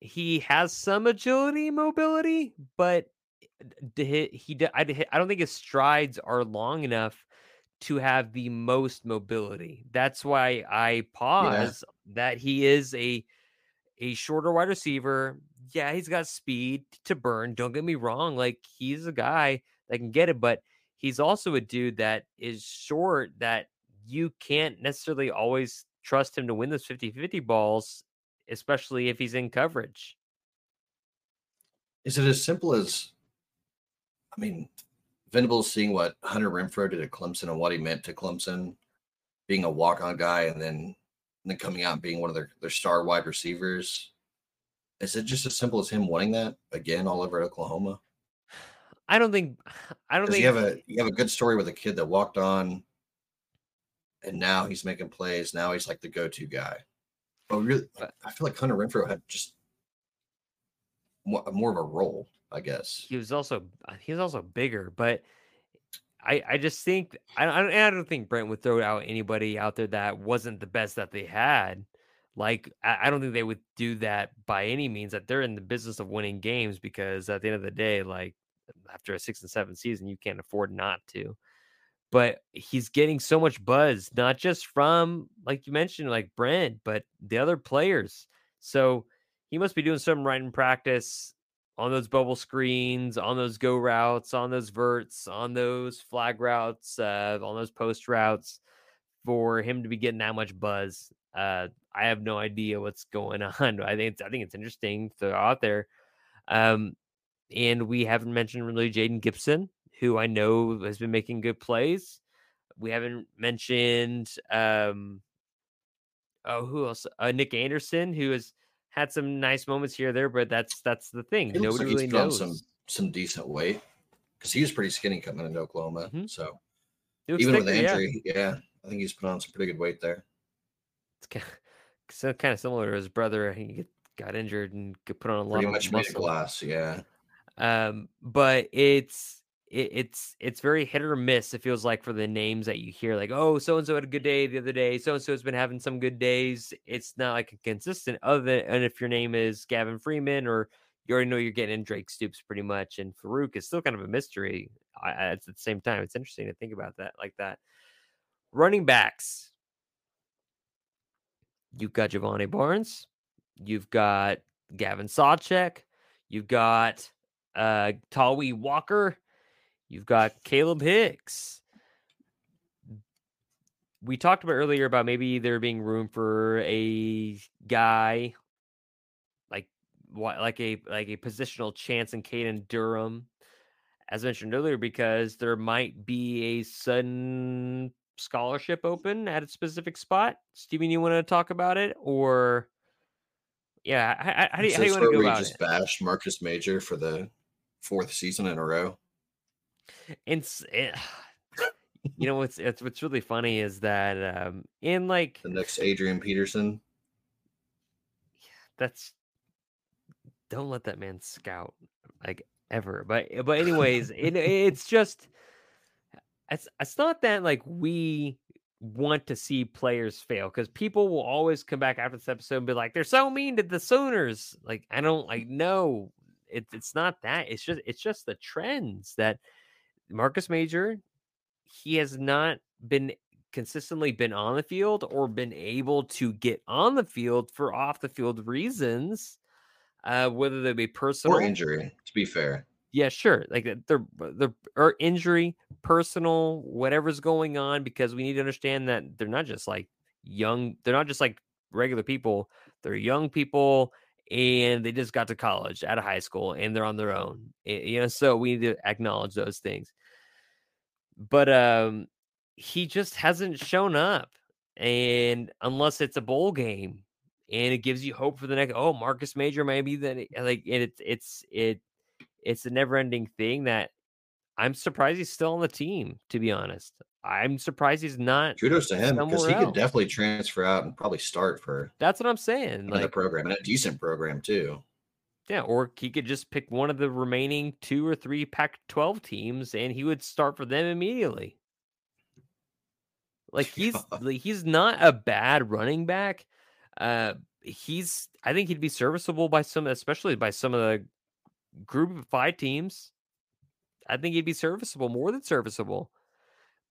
He has some agility, mobility, but he, he I, I don't think his strides are long enough to have the most mobility. That's why I pause yeah. that he is a a shorter wide receiver. Yeah, he's got speed to burn. Don't get me wrong. Like he's a guy that can get it, but he's also a dude that is short that you can't necessarily always trust him to win those 50-50 balls, especially if he's in coverage. Is it as simple as I mean, Venables seeing what Hunter Renfrow did at Clemson and what he meant to Clemson, being a walk-on guy, and then and then coming out and being one of their, their star wide receivers. Is it just as simple as him wanting that again all over Oklahoma? I don't think. I don't think you have a you have a good story with a kid that walked on, and now he's making plays. Now he's like the go-to guy. But really, I feel like Hunter Renfrow had just more, more of a role. I guess he was also uh, he was also bigger, but I I just think I I, I don't think Brent would throw out anybody out there that wasn't the best that they had. Like I, I don't think they would do that by any means. That they're in the business of winning games because at the end of the day, like after a six and seven season, you can't afford not to. But he's getting so much buzz, not just from like you mentioned, like Brent, but the other players. So he must be doing something right in practice on those bubble screens, on those go routes, on those verts, on those flag routes, uh, on those post routes, for him to be getting that much buzz. Uh, I have no idea what's going on. I think it's, I think it's interesting to out there. Um, and we haven't mentioned really Jayden Gibson, who I know has been making good plays. We haven't mentioned um, oh who else? Uh, Nic Anderson, who has had some nice moments here there, but that's that's the thing. It Nobody like really knows some some decent weight because he was pretty skinny coming into Oklahoma. Mm-hmm. So even thicker, with the injury, yeah. yeah. I think he's put on some pretty good weight there. It's kind of, so kind of similar to his brother. He got injured and could put on a lot pretty of much muscle. glass, yeah. Um, but it's it, it's it's very hit or miss. It feels like for the names that you hear, like oh, so and so had a good day the other day. So and so has been having some good days. It's not like a consistent. Other than and if your name is Gavin Freeman or you already know you're getting in Drake Stoops pretty much, and Farooq is still kind of a mystery. At the same time, it's interesting to think about that like that. Running backs, you've got Jovantae Barnes, you've got Gavin Sawchuk, you've got uh Tawee Walker You've got Kalib Hicks. We talked about earlier about maybe there being room for a guy like what like a like a positional chance in Caden Durham, as mentioned earlier, because there might be a sudden scholarship open at a specific spot. Steven, you want to talk about it or yeah, how, how do you, how do you want to go about just it? Bash Marcus Major for the fourth season in a row. It's it, you know what's it's what's really funny is that um in like the next Adrian Peterson. That's don't let that man scout like ever. But but anyways, it, it's just it's it's not that like we want to see players fail because people will always come back after this episode and be like, they're so mean to the Sooners. Like, I don't like no, it, it's not that. It's just it's just the trends that Marcus Major, he has not been consistently been on the field or been able to get on the field for off the field reasons, uh, whether they be personal or injury. To be fair, yeah, sure, like they're they're or injury, personal, whatever's going on, because we need to understand that they're not just like young, they're not just like regular people. They're young people and they just got to college out of high school and they're on their own you know so we need to acknowledge those things but um he just hasn't shown up and unless it's a bowl game and it gives you hope for the next oh marcus major maybe then like it's it's it it's a never ending thing that I'm surprised he's still on the team. To be honest, I'm surprised he's not. Kudos to him because he could definitely transfer out and probably start for That's what I'm saying. another Like, program and a decent program too. Yeah, or he could just pick one of the remaining two or three Pac-12 teams, and he would start for them immediately. Like he's like, he's not a bad running back. Uh, he's I think he'd be serviceable by some, especially by some of the group of five teams. I think he'd be serviceable, more than serviceable.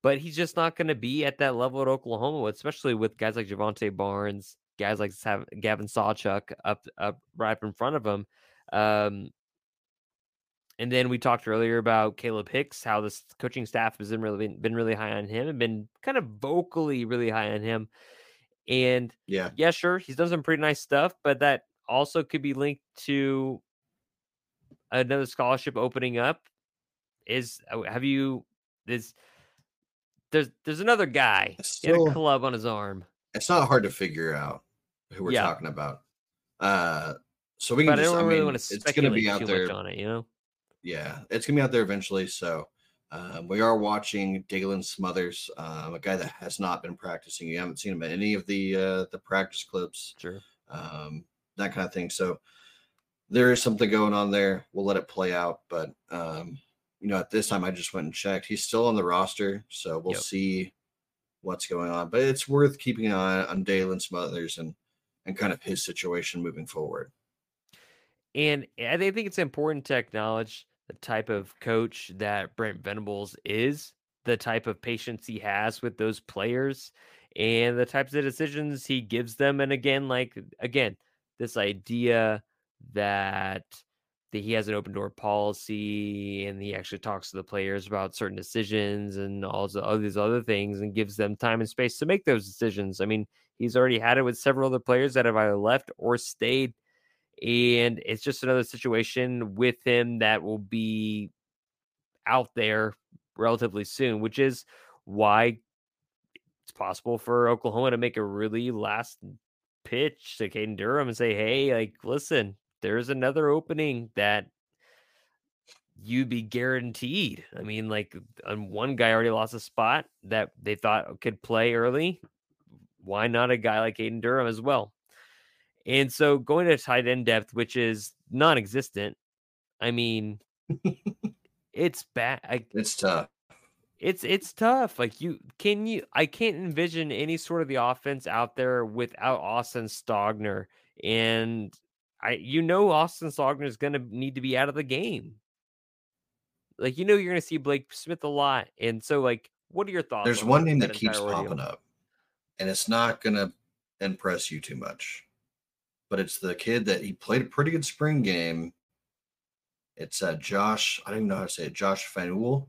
But he's just not going to be at that level at Oklahoma, especially with guys like Jovantae Barnes, guys like Gavin Sawchuk up up right up in front of him. Um, and then we talked earlier about Kalib Hicks, how this coaching staff has been really been, been really high on him and been kind of vocally really high on him. And Yeah. yeah, sure, he's done some pretty nice stuff, but that also could be linked to another scholarship opening up. Is uh, have you is there's there's another guy he had a club on his arm, It's not hard to figure out who we're Yeah. talking about. Uh so we can but I don't I really mean, want to it's gonna be out there. on it. You know, Yeah, it's gonna be out there eventually. So um, we are watching Daylan Smothers, um, a guy that has not been practicing. You haven't seen him in any of the uh, the practice clips, sure. um, that kind of thing. So there is something going on there. We'll let it play out. But um, you know, at this time, I just went and checked. He's still on the roster, so we'll Yep. see what's going on. But it's worth keeping an eye on Daylan Smothers and and kind of his situation moving forward. And I think it's important to acknowledge the type of coach that Brent Venables is, the type of patience he has with those players, and the types of decisions he gives them. And again, like again, this idea that that he has an open door policy and he actually talks to the players about certain decisions and all the all these other things and gives them time and space to make those decisions. I mean, he's already had it with several other players that have either left or stayed and it's just another situation with him that will be out there relatively soon, which is why it's possible for Oklahoma to make a really last pitch to Caden Durham and say, "Hey, like, listen, there's another opening that you'd be guaranteed." I mean, like, um, one guy already lost a spot that they thought could play early. Why not a guy like Aiden Durham as well? And so going to tight end depth, which is non-existent, I mean, it's bad. I, It's tough. it's it's tough. Like you can you I can't envision any sort of the offense out there without Austin Stogner. And I you know Austin Stogner is gonna need to be out of the game. Like you know you're gonna see Blake Smith a lot. And so like what are your thoughts? There's on one name that entire keeps popping up, and it's not gonna impress you too much. But it's the kid that he played a pretty good spring game. It's uh Josh, I don't even know how to say it, Josh Fanuiel,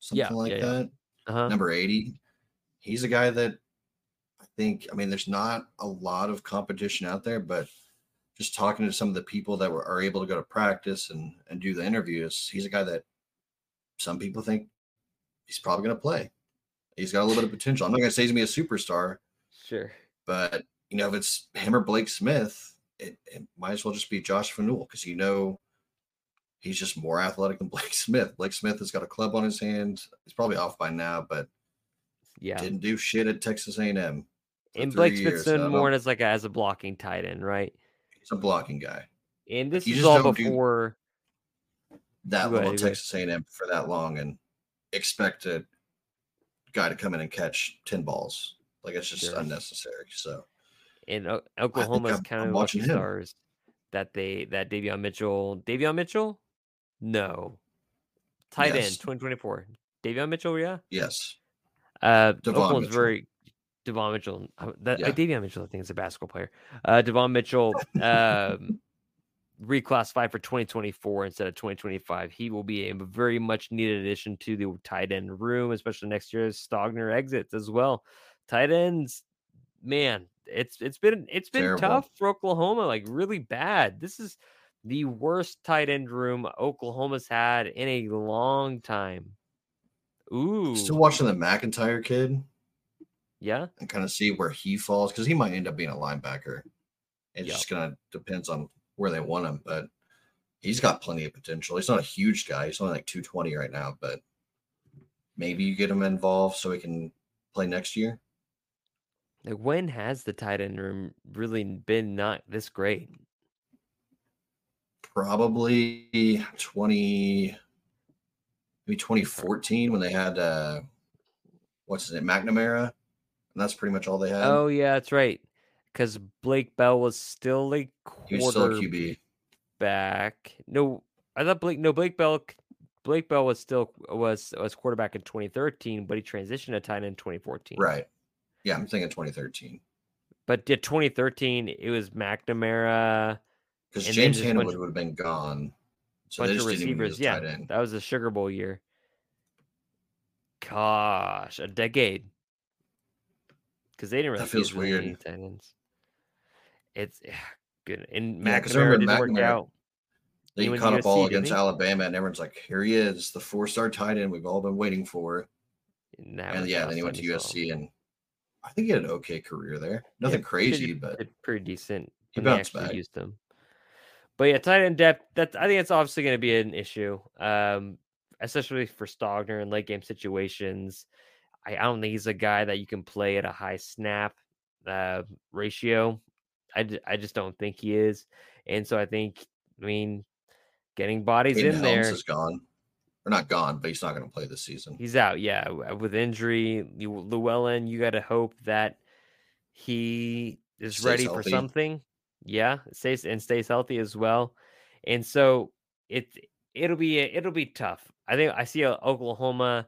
something Yeah, like yeah, yeah. that. Uh-huh. Number 80. He's a guy that I think, I mean, there's not a lot of competition out there, but just talking to some of the people that were are able to go to practice and and do the interviews, he's a guy that some people think he's probably going to play. He's got a little bit of potential. I'm not going to say he's going to be a superstar, Sure. but you know, if it's him or Blake Smith, it, it might as well just be Josh Fanuiel because you know he's just more athletic than Blake Smith. Blake Smith has got a club on his hand. He's probably off by now, but Yeah. didn't do shit at Texas A&M. And Blake Smith's doing more as like a, as a blocking tight end, right? He's a blocking guy. And this you is all before That little ahead. Texas A&M for that long and expect a guy to come in and catch 10 balls. Like it's just Sure. unnecessary. So and O- Oklahoma's kind of watching lucky him. stars that they that Davion Mitchell, Davion Mitchell, no, tight Yes. end, twenty twenty four, Davion Mitchell, yeah. yes, Uh, Devon Oklahoma's Mitchell. very Devon Mitchell. uh, That Yeah. Davion Mitchell, I think, is a basketball player. Uh, Devon Mitchell, um, reclassified for 2024 instead of 2025. He will be a very much needed addition to the tight end room, especially next year as Stogner exits as well. Tight ends, man, it's it's been it's been Terrible. tough for Oklahoma, like really bad. This is the worst tight end room Oklahoma's had in a long time. Ooh, still watching the McIntyre kid. yeah. and kind of see where he falls because he might end up being a linebacker. It's Yep. just gonna depends on where they want him. But he's got plenty of potential. He's not a huge guy. He's only like 220 right now, but maybe you get him involved so he can play next year. Like when has the tight end room really been not this great? Probably 20 maybe 2014 when they had uh what's his name, McNamara. And that's pretty much all they had. Oh yeah, that's right. Because Blake Bell was still a he was still QB. back. No, I thought Blake. No, Blake Bell. Blake Bell was still was was quarterback in 2013, but he transitioned to tight end in 2014. Right. Yeah, I'm thinking 2013. But did 2013? It was McNamara, Because James bunch- would have been gone. So they bunch of receivers. Yeah, that was the Sugar Bowl year. Gosh, a decade. Because they didn't really That feels weird. tight ends. It's yeah, good. And Yeah, McNamara didn't work McNamara- out. They He caught a ball against? Alabama, and everyone's like, "Here he is, the four-star tight end we've all been waiting for." And, And yeah, the then he went to. USC, and I think he had an okay career there. Nothing Yeah, crazy, pretty, but pretty decent. he bounced back. used him. But yeah, tight end depth. That's I think it's obviously going to be an issue, um, especially for Stogner in late game situations. I, I don't think he's a guy that you can play at a high snap uh, ratio. I, I just don't think he is, and so I think I mean getting bodies in Helms there. is gone, or not gone, but he's not going to play this season. He's out, yeah, with injury. You- Llewellyn, you got to hope that he is Stays ready for something. Yeah, stays and stays healthy as well. And so it it'll be it'll be tough. I think I see uh, Oklahoma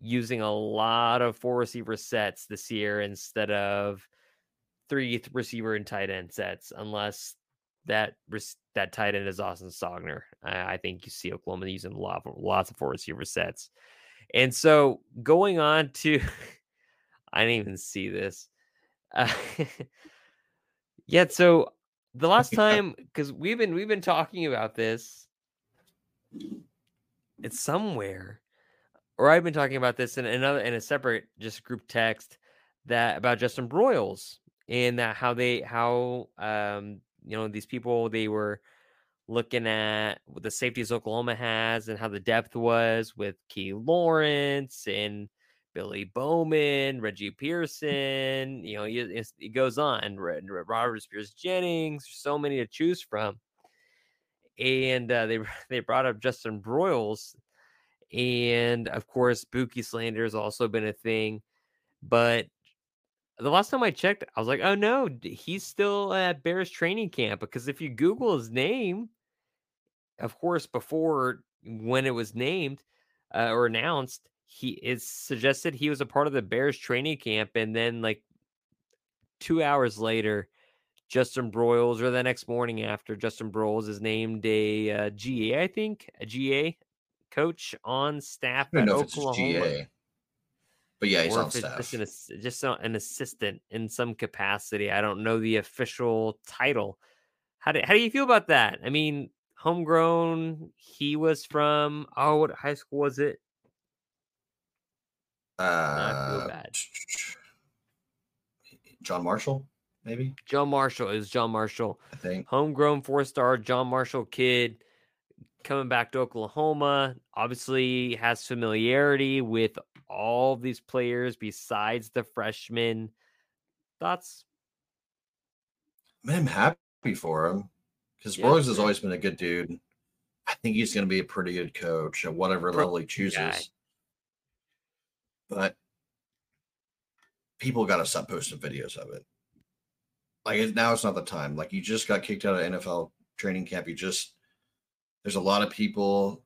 using a lot of four receiver sets this year instead of three receiver and tight end sets, unless that that tight end is Austin Stogner. I, I think you see Oklahoma using a lot of, lots of four receiver sets. And so going on to, I didn't even see this. Uh, yeah, so the last time because we've been we've been talking about this, it's somewhere, or I've been talking about this in another in a separate just group text that about Justin Broiles and that how they how um you know these people they were looking at what the safeties Oklahoma has and how the depth was with Key Lawrence and Billy Bowman, Reggie Pearson. You know, it, it goes on. Robert Spears Jennings. So many to choose from. And uh, they they brought up Justin Broiles, and of course, Buki slander has also been a thing. But the last time I checked, I was like, oh no, he's still at Bears training camp because if you Google his name, of course, before when it was named uh, or announced, he is suggested he was a part of the Bears training camp, and then like two hours later, Justin Broiles, or the next morning after, Justin Broiles is named a uh, GA, I think, a GA coach on staff at Oklahoma. GA, but yeah, he's or on staff. just an, just an assistant in some capacity. I don't know the official title. How do how do you feel about that? I mean, homegrown. He was from oh, what high school was it? Uh, bad. John Marshall, maybe John Marshall. is John Marshall, I think. homegrown four star John Marshall kid coming back to Oklahoma. Obviously has familiarity with all these players besides the freshmen. Thoughts? I mean, I'm happy for him because Yeah, Broiles has always been a good dude. I think he's going to be a pretty good coach at whatever Pro- level he chooses. guy. But people got to stop posting videos of it. Like now, it's not the time. Like you just got kicked out of NFL training camp. You just there's a lot of people.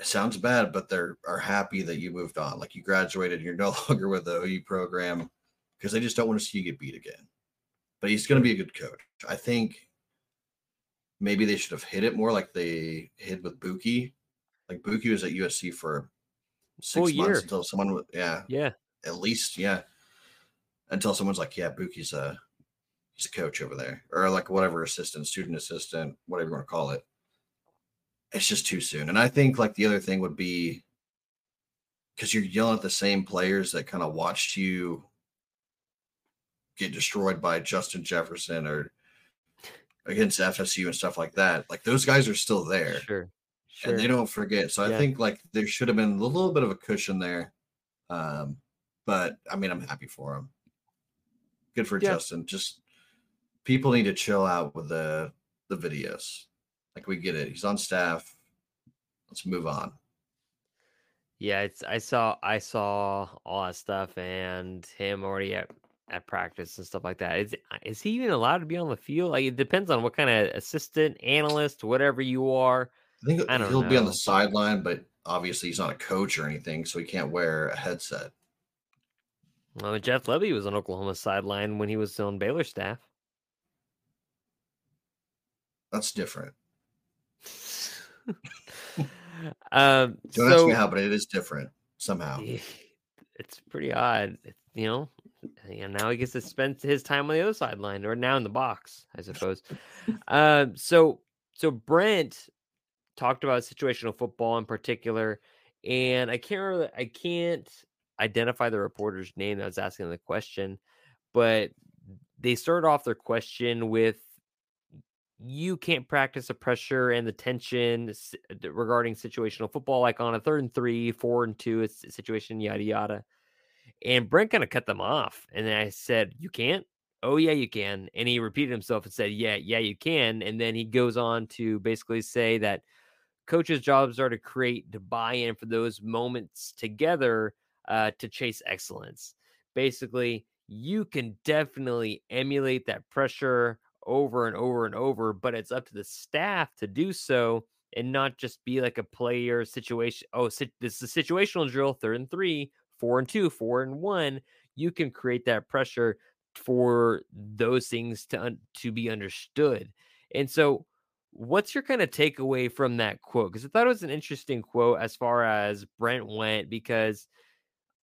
It sounds bad, but they're are happy that you moved on. Like you graduated, you're no longer with the OU program because they just don't want to see you get beat again. But he's going to be a good coach. I think maybe they should have hit it more like they hid with Buki. Like Buki was at USC for six Full months year. until someone, yeah, Yeah. at least, yeah, until someone's like, yeah, Buki's a he's a coach over there, or like whatever assistant, student assistant, whatever you want to call it. It's just too soon. And I think like the other thing would be because you're yelling at the same players that kind of watched you get destroyed by Justin Jefferson or against FSU and stuff like that. Like those guys are still there. Sure. Sure. and they don't forget. So I think like there should have been a little bit of a cushion there. Um, but I mean, I'm happy for him. Good for Yeah. Justin. Just people need to chill out with the the videos. Like we get it. He's on staff. Let's move on. Yeah, it's I saw I saw all that stuff and him already at at practice and stuff like that. Is is he even allowed to be on the field? Like it depends on what kind of assistant, analyst, whatever you are. I think I don't he'll be on the sideline, but obviously he's not a coach or anything, so he can't wear a headset. Well, Jeff Lebby was on Oklahoma's sideline when he was on Baylor staff. That's different. um, Don't ask me how, but it is different somehow. It's pretty odd, you know. And now he gets to spend his time on the other sideline, or now in the box, I suppose. um, so so Brent talked about situational football in particular, and I can't remember, I can't identify the reporter's name that was asking the question, but they started off their question with you can't practice the pressure and the tension regarding situational football, like on a third and three, four and two, situation, yada yada. And Brent kind of cut them off, and then I said, "You can't." Oh yeah, you can. And he repeated himself and said, "Yeah, yeah, you can." And then he goes on to basically say that coaches' jobs are to create the buy-in for those moments together uh, to chase excellence. Basically, you can definitely emulate that pressure over and over and over, but it's up to the staff to do so and not just be like a player situation. Oh, si- this is a situational drill, third and three, four and two, four and one. You can create that pressure for those things to un- to be understood. And so, what's your kind of takeaway from that quote? Because I thought it was an interesting quote as far as Brent went, because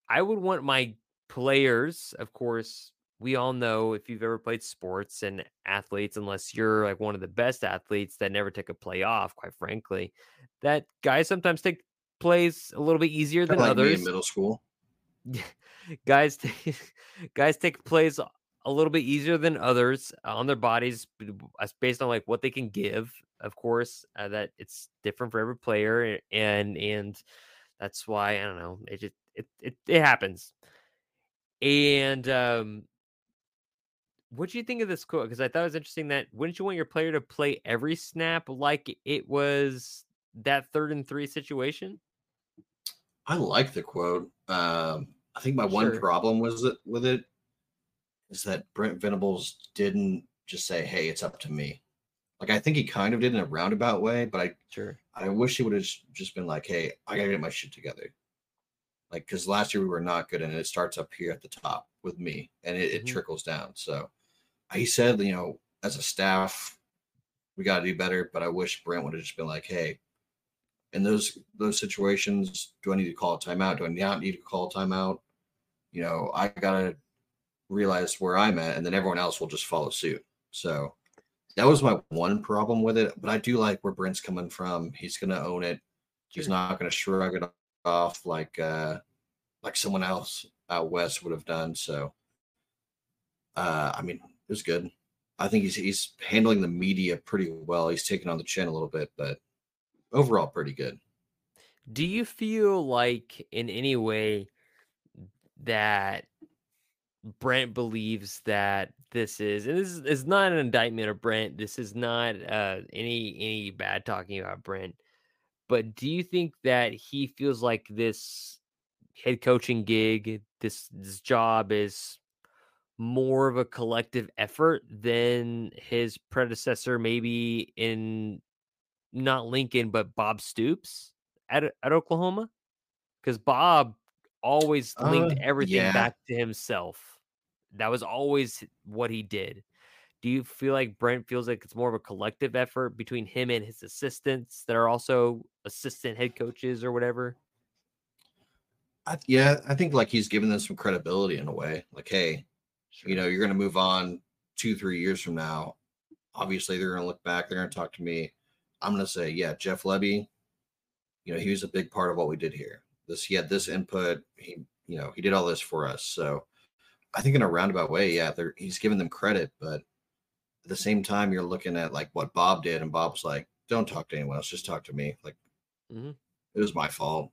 I would want my players, of course, we all know if you've ever played sports and athletes, unless you're like one of the best athletes that never take a play off, quite frankly, that guys sometimes take plays a little bit easier than like others. in middle school. guys, take, guys take plays a little bit easier than others on their bodies b- b- as based on like what they can give. Of course, uh, that it's different for every player, and and that's why I don't know. It just it it, it happens. And um, what do you think of this quote? Because I thought it was interesting that wouldn't you want your player to play every snap like it was that third and three situation? I like the quote. Um, I think my one problem was that with it is that Brent Venables didn't just say, "Hey, it's up to me." Like I think he kind of did in a roundabout way, but I Sure. I wish he would have just been like, "Hey, I gotta get my shit together." Like because last year we were not good, and it starts up here at the top with me, and it, it Mhm. trickles down. So he said, you know, as a staff, we got to do better. But I wish Brent would have just been like, "Hey, in those those situations, do I need to call a timeout? Do I not need to call a timeout? You know, I gotta realize where I'm at, and then everyone else will just follow suit." So that was my one problem with it. But I do like where Brent's coming from. He's gonna own it. He's Sure. not gonna shrug it off like uh like someone else out west would have done. So uh I mean, was good. I think he's he's handling the media pretty well. He's taking on the chin a little bit, but overall pretty good. Do you feel like in any way that Brent believes that this is and this is, is not an indictment of Brent. This is not uh any any bad talking about Brent. But do you think that he feels like this head coaching gig, this this job is more of a collective effort than his predecessor maybe in not Lincoln but Bob Stoops at at Oklahoma? Because Bob always linked Uh, everything yeah. back to himself. That was always what he did. Do you feel like Brent feels like it's more of a collective effort between him and his assistants that are also assistant head coaches or whatever? I, yeah, I think like he's given them some credibility in a way. Like, hey, you know, you're going to move on two, three years from now. Obviously, they're going to look back. They're going to talk to me. I'm going to say, yeah, Jeff Lebby. You know, he was a big part of what we did here. This, he had this input. He, you know, he did all this for us. So, I think in a roundabout way, yeah, they're, he's giving them credit, but at the same time, you're looking at like what Bob did, and Bob's like, "Don't talk to anyone else, just talk to me." Like, Mhm. it was my fault.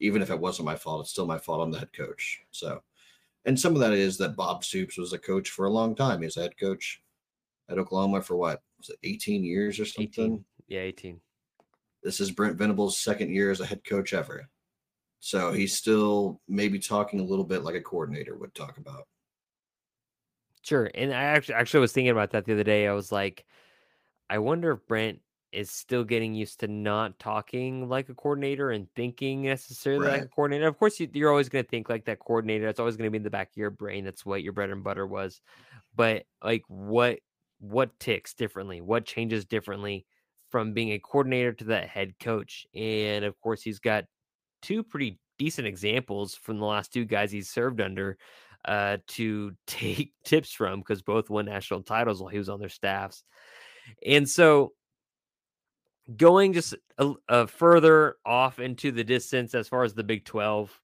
Even if it wasn't my fault, it's still my fault. I'm the head coach. So, and some of that is that Bob Stoops was a coach for a long time. He's a head coach at Oklahoma for what was it, 18 years or something? 18. Yeah, 18. This is Brent Venables' second year as a head coach ever. So he's still maybe talking a little bit like a coordinator would talk about. Sure. And I actually actually was thinking about that the other day. I was like, I wonder if Brent is still getting used to not talking like a coordinator and thinking necessarily like a coordinator. Of course, you, you're always going to think like that coordinator. That's always going to be in the back of your brain. That's what your bread and butter was. But like, what what ticks differently? What changes differently from being a coordinator to that head coach? And of course, he's got two pretty decent examples from the last two guys he's served under uh, to take tips from because both won national titles while he was on their staffs. And so going just a, a further off into the distance as far as the Big 12,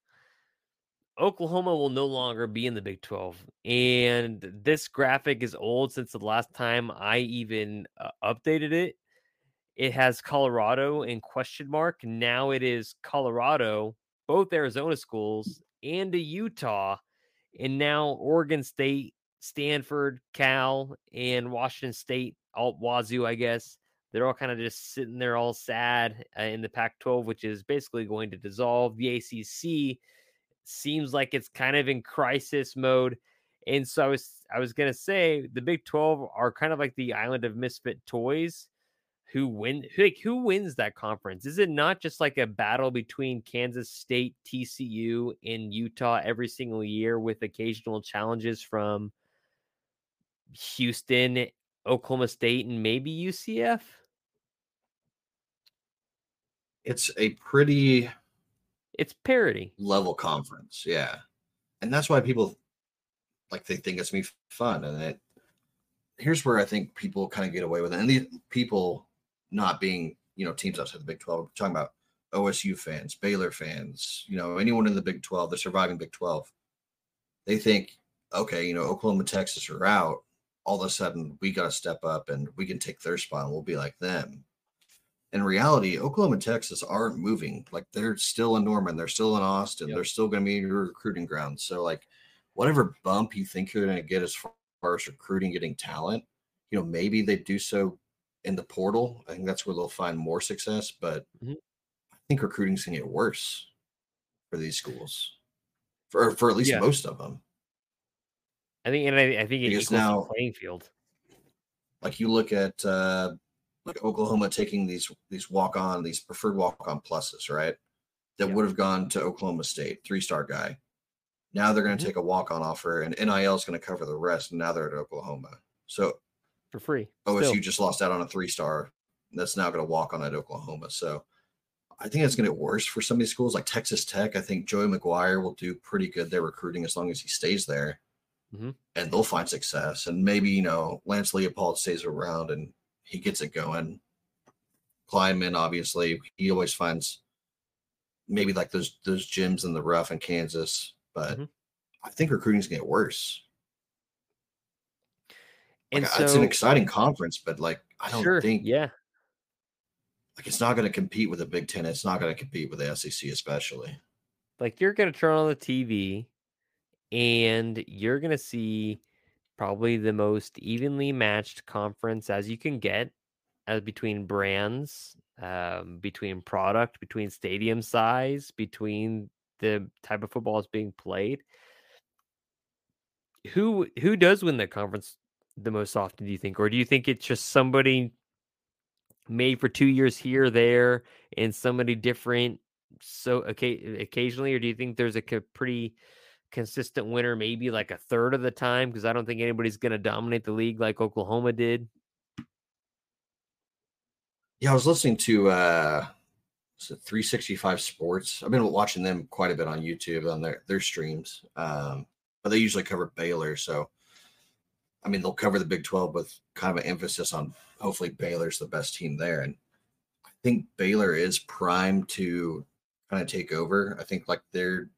Oklahoma will no longer be in the Big 12. And this graphic is old since the last time I even uh, updated it. It has Colorado in question mark. Now it is Colorado, both Arizona schools, and a Utah. And now Oregon State, Stanford, Cal, and Washington State, all Wazoo, I guess. They're all kind of just sitting there all sad uh, in the Pac 12, which is basically going to dissolve. The ACC seems like it's kind of in crisis mode. And so I was I was gonna say the Big 12 are kind of like the island of misfit toys. Who win who, like, who wins that conference? Is it not just like a battle between Kansas State, TCU, and Utah every single year with occasional challenges from Houston, Oklahoma State, and maybe UCF? It's a pretty It's parity. level conference. Yeah. And that's why people like they think it's me fun. And it here's where I think people kind of get away with it. And these people not being, you know, teams outside the Big 12, we're talking about OSU fans, Baylor fans, you know, anyone in the Big 12, the surviving Big 12. They think, okay, you know, Oklahoma, Texas are out. All of a sudden, we got to step up and we can take their spot and we'll be like them in reality, Oklahoma and Texas aren't moving. Like they're still in Norman, they're still in Austin, Yep. they're still going to be your recruiting ground. So, like, whatever bump you think you're going to get as far as recruiting, getting talent, you know, maybe they do so in the portal. I think that's where they'll find more success. But Mhm. I think recruiting's going to get worse for these schools, for for at least Yeah. most of them. I think, and I, I think it Because equals now- the playing field. like you look at uh like Oklahoma taking these these walk on these preferred walk on pluses, right? That Yeah. would have gone to Oklahoma State, three star guy. Now they're going to Mhm. take a walk on offer, and NIL is going to cover the rest. And now they're at Oklahoma. So for free. OSU Still. just lost out on a three star that's now going to walk on at Oklahoma. So I think it's going to get worse for some of these schools like Texas Tech. I think Joey McGuire will do pretty good there recruiting as long as he stays there. Mhm. And they'll find success. And maybe, you know, Lance Leipold stays around and he gets it going. Klieman, obviously, he always finds maybe like those those gyms in the rough in Kansas. But Mhm. I think recruiting's gonna get worse. And Like, so, it's an exciting conference, but like I don't sure, think yeah, like it's not going to compete with the Big Ten. It's not going to compete with the SEC, especially. like you're gonna turn on the TV, and you're gonna see probably the most evenly matched conference as you can get, as between brands, um, between product, between stadium size, between the type of football that's being played. Who who does win that conference the most often? Do you think, or do you think it's just somebody made for two years here, there, and somebody different so okay occasionally, or do you think there's a pretty consistent winner, maybe like a third of the time? Because I don't think anybody's going to dominate the league like Oklahoma did. Yeah, I was listening to uh was 365 Sports. I've been watching them quite a bit on YouTube on their their streams. Um, but they usually cover Baylor, so I mean they'll cover the Big 12 with kind of an emphasis on hopefully Baylor's the best team there. And I think Baylor is primed to kind of take over. I think like their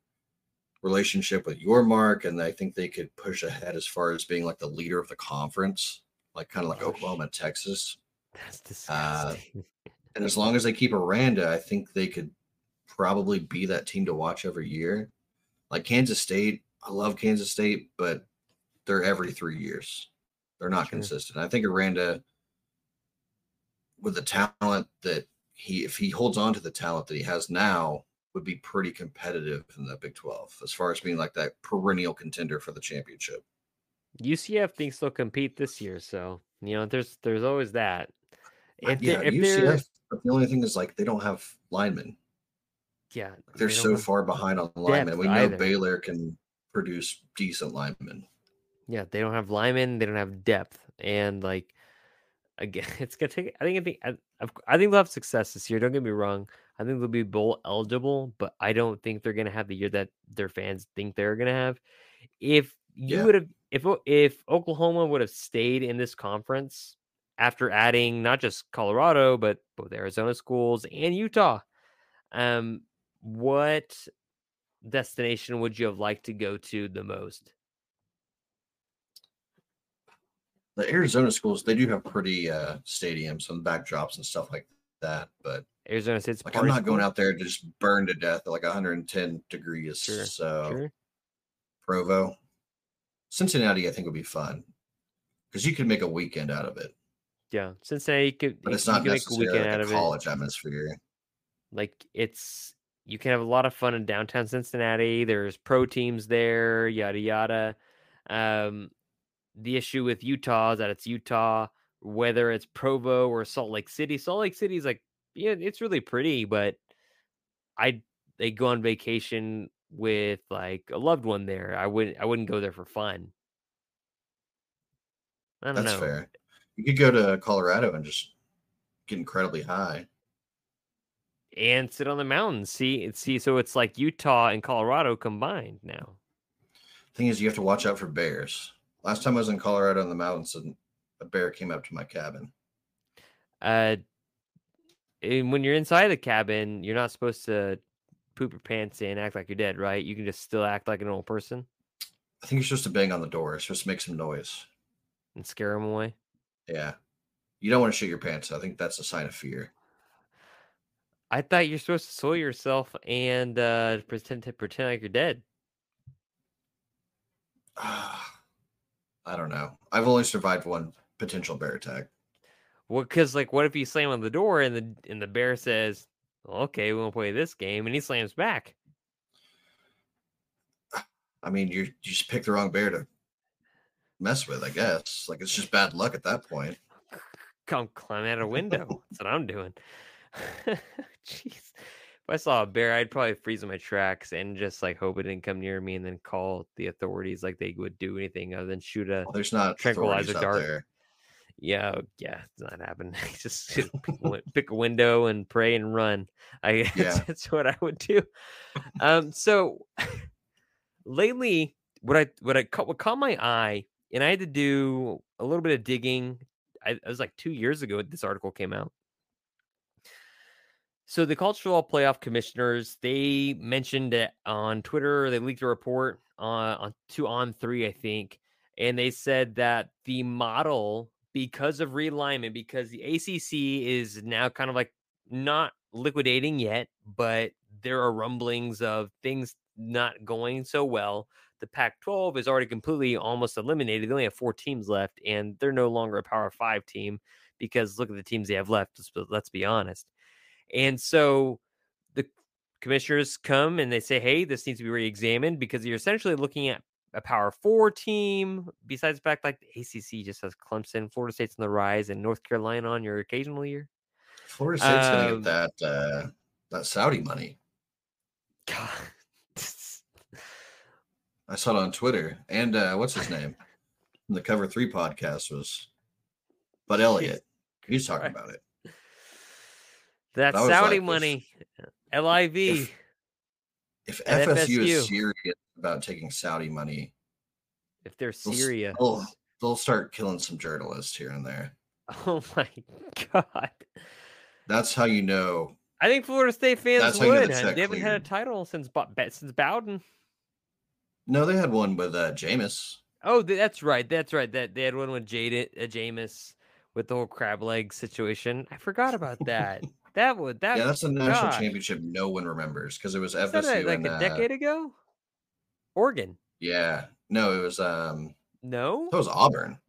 relationship with Yormark, and I think they could push ahead as far as being like the leader of the conference. like kind of like Oh, Oklahoma and Texas. That's Uh, disgusting. And as long as they keep Aranda, I think they could probably be that team to watch every year. Like Kansas State, I love Kansas State, but they're every three years. They're not Sure. consistent. I think Aranda, with the talent that he, if he holds on to the talent that he has now, would be pretty competitive in the Big 12 as far as being like that perennial contender for the championship. UCF thinks they'll compete this year, so you know there's there's always that. If yeah, if UCF, the only thing is like they don't have linemen. yeah, They're they so far behind on linemen. We know either. Baylor can produce decent linemen. Yeah, they don't have linemen. They don't have depth, and like again, it's gonna take. I think. I think. I, I think they'll have success this year. Don't get me wrong. I think they'll be bowl eligible, but I don't think they're gonna have the year that their fans think they're gonna have. If you Yeah. would have, if if Oklahoma would have stayed in this conference after adding not just Colorado but both Arizona schools and Utah, um, what destination would you have liked to go to the most? The Arizona schools, they do have pretty uh stadiums and backdrops and stuff like that. But Arizona State's like I'm not going out there to just burn to death at like 110 degrees. Sure, so Sure. Provo. Cincinnati, I think would be fun. Because you could make a weekend out of it. Yeah, Cincinnati could, But it's you not can make a necessarily weekend like out a of it. college atmosphere. Like it's you can have a lot of fun in downtown Cincinnati. There's pro teams there, yada yada. Um, the issue with Utah is that it's Utah, whether it's Provo or Salt Lake City. Salt Lake City is like, yeah, it's really pretty, but I they go on vacation with like a loved one there. I wouldn't I wouldn't go there for fun. I don't That's know. fair. You could go to Colorado and just get incredibly high. and sit on the mountains. See, see, so it's like Utah and Colorado combined now. Thing is, you have to watch out for bears. Last time I was in Colorado in the mountains, and a bear came up to my cabin. Uh, and when you're inside the cabin, you're not supposed to poop your pants and act like you're dead, right? You can just still act like an old person I think you're supposed to bang on the door. It's supposed to make some noise. and scare them away. Yeah. You don't want to shit your pants. I think that's a sign of fear. I thought you're supposed to soil yourself and uh, pretend to pretend like you're dead. I don't know. I've only survived one potential bear attack. Well, because like, what if you slam on the door and the and the bear says, "Okay, we won't play this game," and he slams back. I mean, you you just pick the wrong bear to mess with, I guess. Like it's just bad luck at that point. come climb out a window. That's what I'm doing. Jeez. If I saw a bear, I'd probably freeze in my tracks and just like hope it didn't come near me and then call the authorities like they would do anything other than shoot a Well, there's not Tranquilizer tranquilizer dart. there. Yeah, yeah, it's not happening. just pick a win- pick a window and pray and run. I Yeah. that's what I would do. Um so lately what I what I caught what caught my eye and I had to do a little bit of digging. I it was like two years ago this article came out. So the football playoff commissioners they mentioned it on Twitter. They leaked a report on on two on three, I think, and they said that the model because of realignment, because the ACC is now kind of like not liquidating yet, but there are rumblings of things not going so well. The Pac 12 is already completely almost eliminated. They only have four teams left, and they're no longer a Power Five team because look at the teams they have left. Let's, be honest. And so the commissioners come and they say, hey, this needs to be re examined because you're essentially looking at a Power Four team. Besides the fact, like the ACC just has Clemson, Florida State's on the rise, and North Carolina on your occasional year. Florida State's gonna Um, get that uh, that Saudi money. God. I saw it on Twitter. And uh, what's his name? In the Cover Three podcast was Bud Elliott. He's talking Christ. about it. That Saudi like, money, LIV. If, if FSU, FSU. is serious about taking Saudi money, if they're they'll, they'll, they'll start killing some journalists here and there. Oh my god. That's how you know. I think Florida State fans That's how you know would. uh, They haven't had a title since since Bowden. No, they had one with uh, Jameis. Oh, that's right. That's right. That they had one with Jade, uh, Jameis with the whole crab leg situation. I forgot about that. that would that. yeah, that's a national gosh. championship no one remembers because it was Was that like and, a uh, decade ago? Oregon. yeah, no, it was um, No, it was Auburn.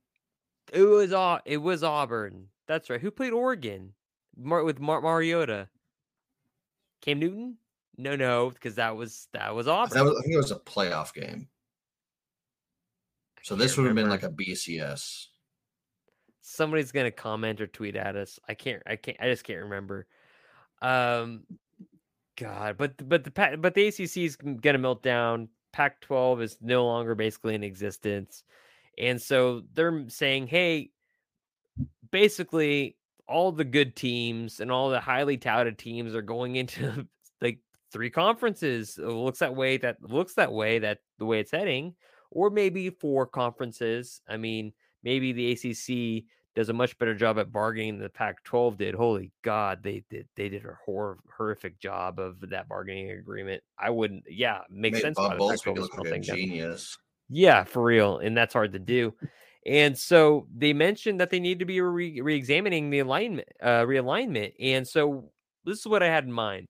it was Au- It was Auburn. That's right. Who played Oregon? Mar- with Mar- Mariota. Cam Newton? No, no, because that was that was Auburn. That was, I think it was a playoff game. I So this would have been like a BCS. somebody's gonna comment or tweet at us. I can't. I can't. I just can't remember. Um, God, but but the but the ACC is gonna melt down. Pac-12 is no longer basically in existence, and so they're saying, hey, basically all the good teams and all the highly touted teams are going into like three conferences. It looks that way. That looks that way. That the way it's heading, or maybe four conferences. I mean, maybe the ACC does a much better job at bargaining than the Pac-12 did. Holy God, they did they did a hor- horrific job of that bargaining agreement. I wouldn't. Yeah, makes sense. Bob why the Bowlesby Pac-12 is look like a genius. Yeah, for real, and that's hard to do. And so they mentioned that they need to be re- re-examining the alignment, uh, realignment. And so this is what I had in mind.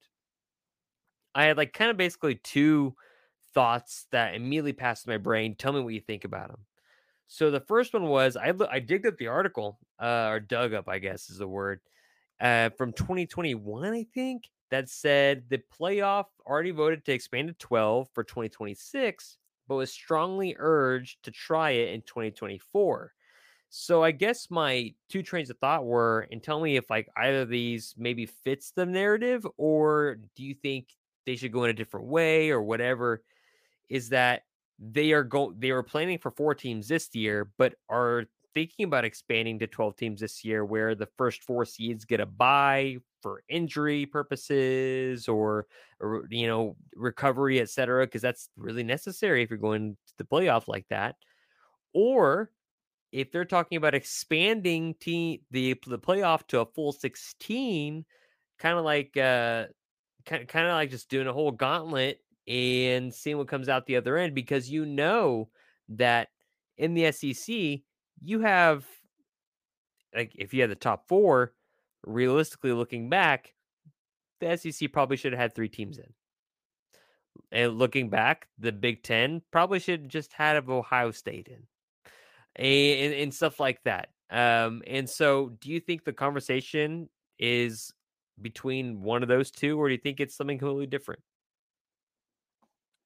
I had like kind of basically two thoughts that immediately passed my brain. Tell me what you think about them. So the first one was I I digged up the article, uh, or dug up, I guess is the word, uh, from 2021, I think, that said the playoff already voted to expand to 12 for 2026, but was strongly urged to try it in 2024. So I guess my two trains of thought were, and tell me if like either of these maybe fits the narrative, or do you think they should go in a different way, or whatever? Is that they are go they were planning for four teams this year, but are thinking about expanding to 12 teams this year where the first four seeds get a buy for injury purposes or, or you know recovery etc because that's really necessary if you're going to the playoff like that. Or if they're talking about expanding team the the playoff to a full 16 kind of like uh kind kind of like just doing a whole gauntlet and seeing what comes out the other end because you know that in the SEC you have like if you had the top 4 realistically looking back the SEC probably should have had 3 teams in. And looking back the Big 10 probably should have just had of Ohio State in and, and stuff like that um and so do you think the conversation is between one of those two or do you think it's something completely different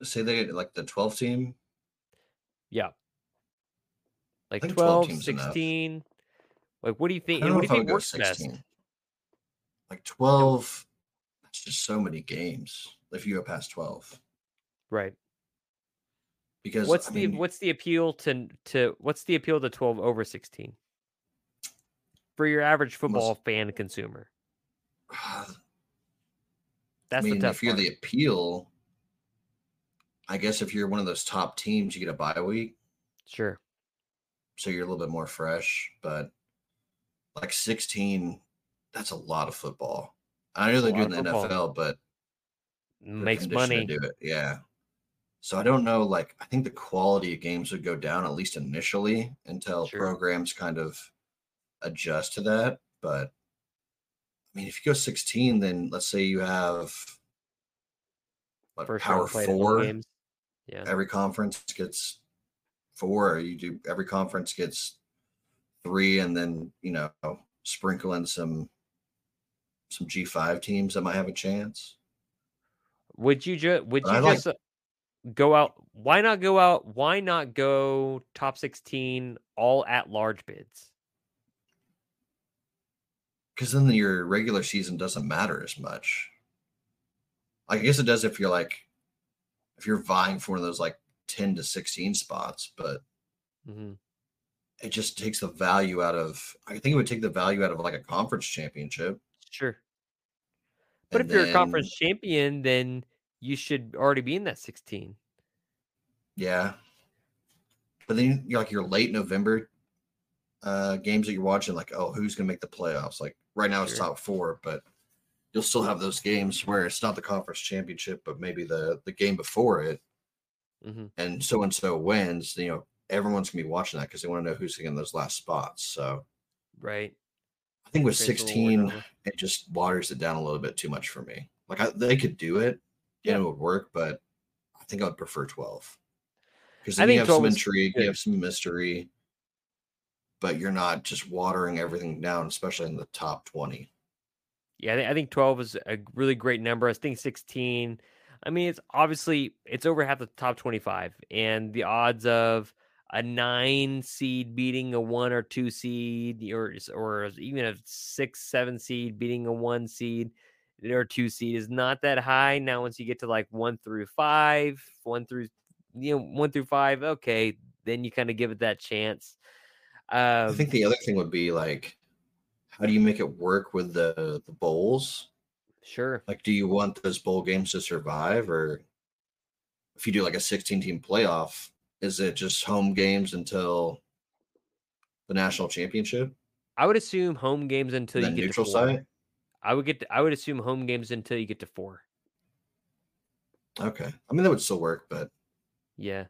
Say they like the 12 team. Yeah. Like think 12, 12 teams enough. 16. Like what do you think? don't and know What do you think works best? 16. Like 12. That's just so many games if you go past 12. Right. Because What's I the mean, what's the appeal to to what's the appeal to 12 over 16? For your average football fan consumer. I That's mean, the tough if you're part. the appeal, I guess if you're one of those top teams, you get a bye week, Sure. so you're a little bit more fresh. But like 16, that's a lot of football. I know they do in the football. NFL, but Makes money. do it. Yeah. So I don't know. Like, I think the quality of games would go down at least initially until Sure. programs kind of adjust to that. But I mean, if you go 16, then let's say you have what, First power round played at home four. games. Yeah. Every conference gets four. You do every conference gets three, and then you know sprinkle in some some G5 teams that might have a chance. Would you just would you like- just uh, go out why not go out why not go top 16 all at large bids? because then your regular season doesn't matter as much. I guess it does if you're like if you're vying for one of those like 10 to 16 spots, but Mhm. it just takes the value out of I think it would take the value out of like a conference championship. Sure. But and if you're a conference champion, then you should already be in that 16. Yeah. But then you're like your late November uh games that you're watching, like, oh, who's gonna make the playoffs? Like right now it's top four, but you'll still have those games where it's not the conference championship, but maybe the the game before it, hmm and so and so wins. You know, everyone's gonna be watching that because they want to know who's in those last spots. So right. I think with Creates 16, it just waters it down a little bit too much for me. Like I, they could do it, Yeah. and it would work, but I think I would prefer 12 because then you have some intrigue, good. you have some mystery, but you're not just watering everything down, especially in the top 20. Yeah, I, thi- I think 12 is a really great number. I think 16. I mean, it's obviously it's over half the top 25, and the odds of a nine seed beating a one or two seed, or or even a six, seven seed beating a one seed or two seed is not that high. Now, once you get to like one through five, one through you know one through five, okay, then you kind of give it that chance. Um, I think the other thing would be like, how do you make it work with the the bowls? sure. Like, do you want those bowl games to survive, or if you do like a 16 team playoff, is it just home games until the national championship? I would assume home games until you get neutral to four. site? I would get. To, I would assume home games until you get to four. Okay, I mean that would still work, but Yeah.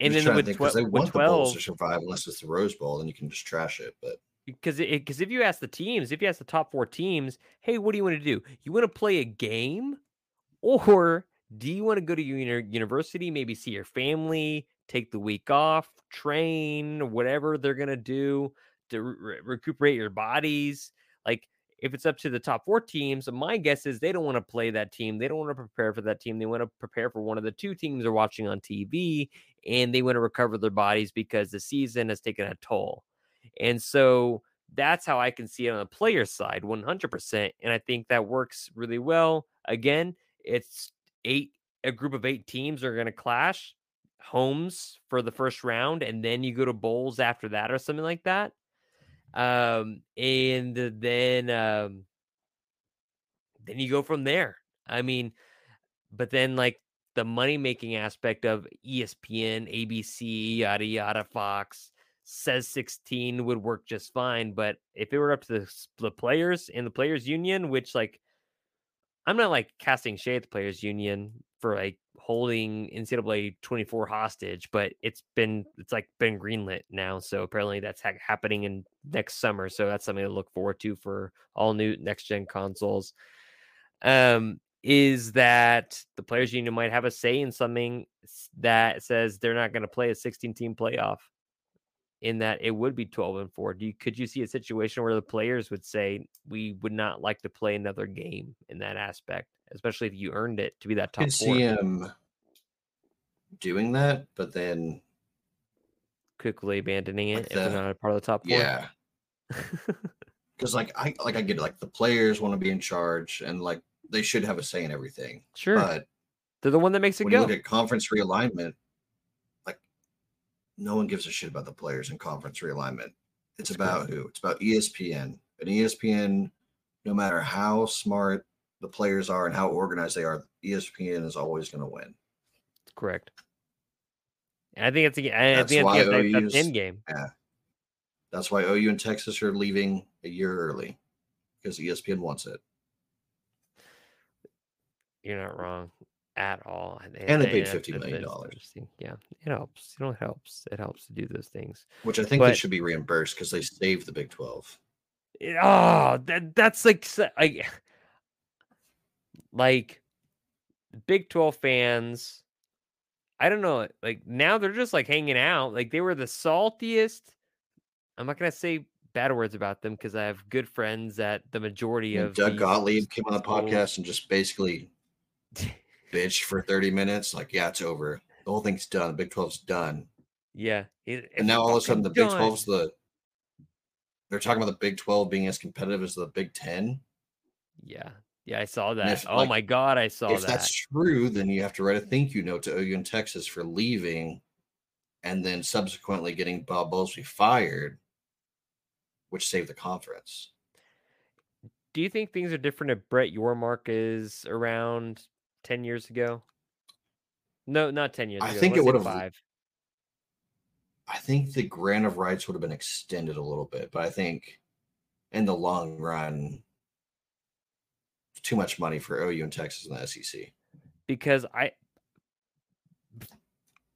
And then with, think, twe- 'cause they with want the bowls twelve, to survive unless it's the Rose Bowl, then you can just trash it. But because because if you ask the teams, if you ask the top four teams, hey, what do you want to do? You want to play a game, or do you want to go to your university, maybe see your family, take the week off, train, whatever they're gonna do to re- recuperate your bodies? Like if it's up to the top four teams, my guess is they don't want to play that team. They don't want to prepare for that team. They want to prepare for one of the two teams they're watching on TV, and they want to recover their bodies because the season has taken a toll. And so that's how I can see it on the player side, 100%. And I think that works really well. Again, it's eight, a group of eight teams are going to clash homes for the first round, and then you go to bowls after that or something like that. Um, and then, um, then you go from there. I mean, but then like the money making aspect of ESPN, ABC, yada yada, Fox says 16 would work just fine. But if it were up to the, the players and the players union, which like I'm not like casting shade at the players union for like holding NCAA 24 hostage, but it's been it's like been greenlit now. So apparently that's ha- happening in next summer. So that's something to look forward to for all new next gen consoles. Um, is that the players union might have a say in something that says they're not going to play a 16 team playoff in that it would be 12 and 4 do you could you see a situation where the players would say we would not like to play another game in that aspect especially if you earned it to be that I top could four? see him doing that, but then quickly abandoning Like it if they're not a part of the top four? Yeah, because like I like I get it, like the players want to be in charge and like they should have a say in everything. sure. But they're the one that makes it when you go. look at conference realignment, no one gives a shit about the players in conference realignment. It's about who? It's about ESPN. And ESPN, no matter how smart the players are and how organized they are, ESPN is always going to win. That's correct and i think it's a- i That's think why OU's end game That's why OU and Texas are leaving a year early because ESPN wants it. you're not wrong at all And they paid that- $50 that- million. interesting. yeah it helps you know it helps it helps to do those things Which I think they should be reimbursed because they saved the Big 12. It- oh that that's like I, like Big 12 fans I don't know like now they're just like hanging out like they were the saltiest I'm not going to say bad words about them because I have good friends at the majority of Doug Gottlieb came on the podcast and just basically bitched for 30 minutes. Like, yeah, it's over. The whole thing's done. The Big 12's done. yeah it- And now all of a sudden, the Big done. 12's the. They're talking about the Big 12 being as competitive as the Big 10. yeah yeah I saw that if, oh like, my god I saw if that that's true, then you have to write a thank you note to OU in Texas for leaving and then subsequently getting Bob Bowlesby fired, which saved the conference. do you think things are different if Brett Yormark is around 10 years ago? No, not 10 years I ago. think it let's say would've- five. I think the grant of rights would have been extended a little bit, but I think in the long run, too much money for OU and Texas and the SEC. because I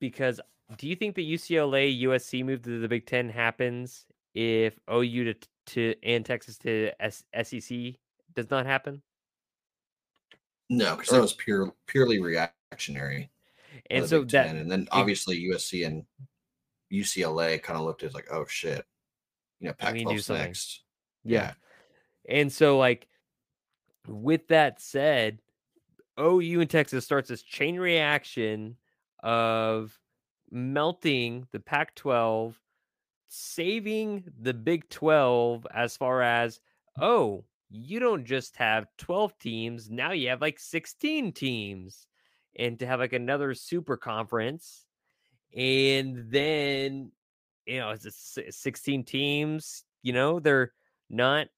because do you think the UCLA USC move to the Big Ten happens if OU to, to and Texas to S, SEC does not happen? No, because that was pure purely reactionary. And uh, so Big that Ten. and then obviously USC and UCLA kind of looked at it like, oh shit, you know, We need do Pac-12's something. next. Yeah. And so, like, with that said, OU and Texas starts this chain reaction of melting the Pac 12, saving the Big 12 as far as, oh, you don't just have 12 teams, now you have like 16 teams. And to have like another super conference. And then, you know, it's a 16 teams, you know, they're not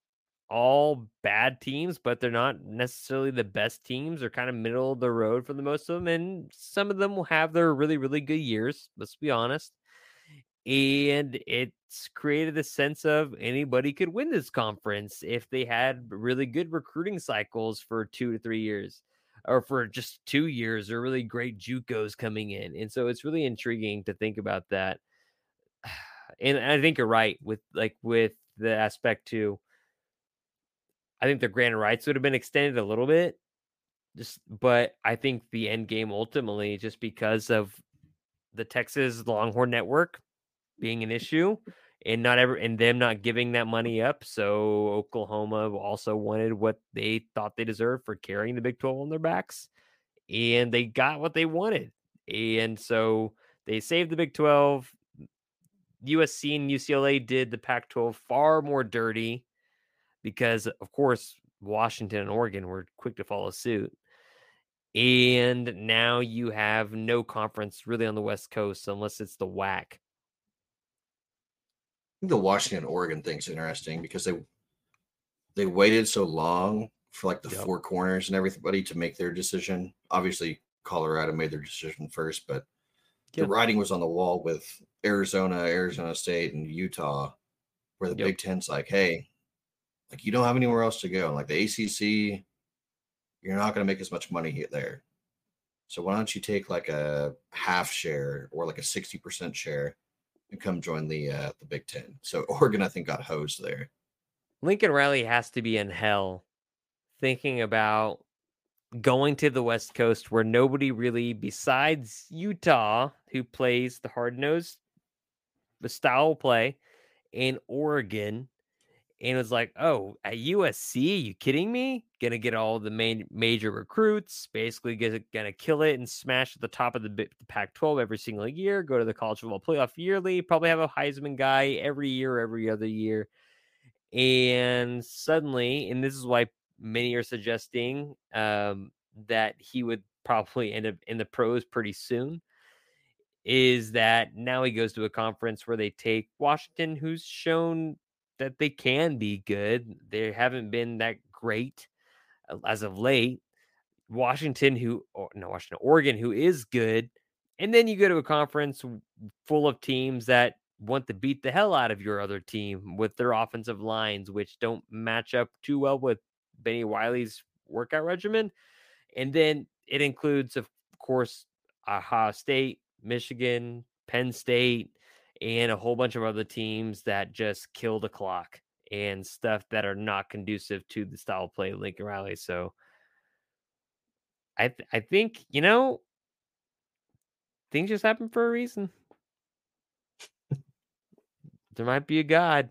all bad teams, but they're not necessarily the best teams. They're kind of middle of the road for the most of them, and some of them will have their really, really good years. Let's be honest. And it's created a sense of anybody could win this conference if they had really good recruiting cycles for two to three years, or for just two years, or really great JUCOs coming in. And so it's really intriguing to think about that. And I think you're right with like with the aspect too. I think the grant rights would have been extended a little bit. Just but I think the end game ultimately, just because of the Texas Longhorn network being an issue and not ever and them not giving that money up. So Oklahoma also wanted what they thought they deserved for carrying the Big 12 on their backs. And they got what they wanted. And so they saved the Big 12. USC and UCLA did the Pac 12 far more dirty because, of course, Washington and Oregon were quick to follow suit. And now you have no conference really on the West Coast unless it's the WAC. Think the Washington Oregon thing's interesting because they they waited so long for like the Yep. four corners and everybody to make their decision. Obviously, Colorado made their decision first, but Yeah. the writing was on the wall with Arizona, Arizona State, and Utah, where the Yep. Big Ten's like, hey, like you don't have anywhere else to go. And like the ACC, you're not going to make as much money there. So why don't you take like a half share or like a 60% share and come join the uh, the Big Ten? So Oregon, I think, got hosed there. Lincoln Riley has to be in hell thinking about going to the West Coast where nobody really, besides Utah, who plays the hard nosed the style play, in Oregon, and was like, "Oh, at USC, you kidding me? Gonna get all the main major recruits, basically gonna kill it and smash at the top of the, the Pac-12 every single year. Go to the college football playoff yearly. Probably have a Heisman guy every year, every other year." And suddenly, and this is why many are suggesting um, that he would probably end up in the pros pretty soon is that now he goes to a conference where they take Washington, who's shown that they can be good. They haven't been that great as of late. Washington, who no Washington, Oregon, who is good, and then you go to a conference full of teams that want to beat the hell out of your other team with their offensive lines, which don't match up too well with Bennie Wylie's workout regimen. And then it includes, of course, Ohio State, Michigan, Penn State, and a whole bunch of other teams that just kill the clock and stuff that are not conducive to the style of play of Lincoln Riley. So I th- I think, you know, things just happen for a reason. there might be a God.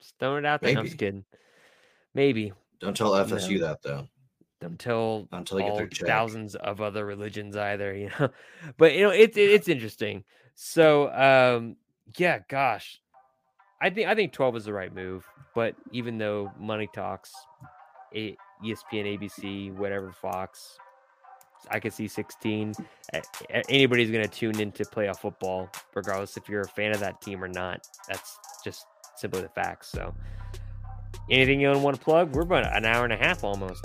Just throwing it out there. I'm just kidding. Maybe Don't tell FSU No. that though. until Until they get their check. thousands of other religions either, you know. But you know, it's it, it's interesting. So um yeah, gosh. I think I think 12 is the right move, but even though money talks, ESPN, ABC, whatever Fox, I could see 16. A- a- Anybody's going to tune into playoff football, regardless if you're a fan of that team or not. That's just simply the facts. So, anything you want to plug? We're about an hour and a half almost.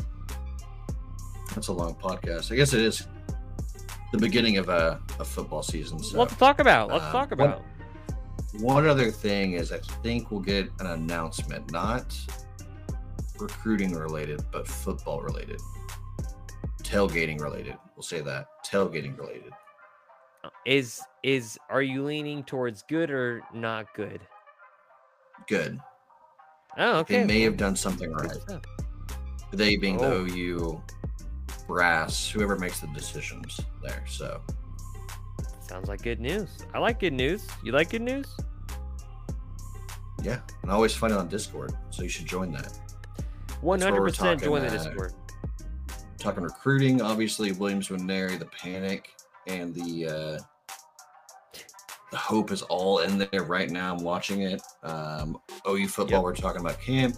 That's a long podcast. I guess it is the beginning of a, a football season. So Let's talk about. Let's um, talk about. One other thing is, I think we'll get an announcement, not recruiting related, but football related, tailgating related. We'll say that tailgating related. Is is are you leaning towards good or not good? Good. Oh, okay. They may have done something right. They being Oh. the OU brass, whoever makes the decisions there. So Sounds like good news. I like good news. You like good news? yeah, and I always find it on Discord. So you should join that. Hundred percent join the uh, Discord. talking recruiting, obviously Williams Winery, the panic, and the uh, the hope is all in there right now. I'm watching it. Um, OU football, Yep. we're talking about camp.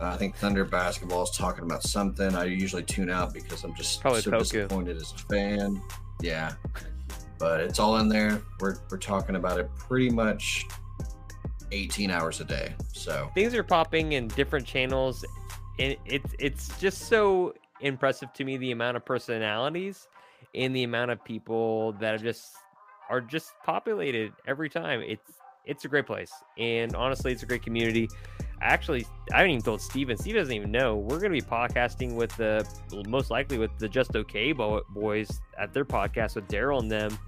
Uh, I think Thunder basketball is talking about something. I usually tune out because I'm just Probably so Poku. disappointed as a fan. Yeah, but it's all in there. We're we're talking about it pretty much 18 hours a day. So Things are popping in different channels, and it's it's just so impressive to me the amount of personalities and the amount of people that are just are just populated every time. It's it's a great place, and honestly, it's a great community. Actually, I haven't even told Steven. Steve doesn't even know. We're going to be podcasting with the most likely with the Just Okay boys at their podcast with Daryl and them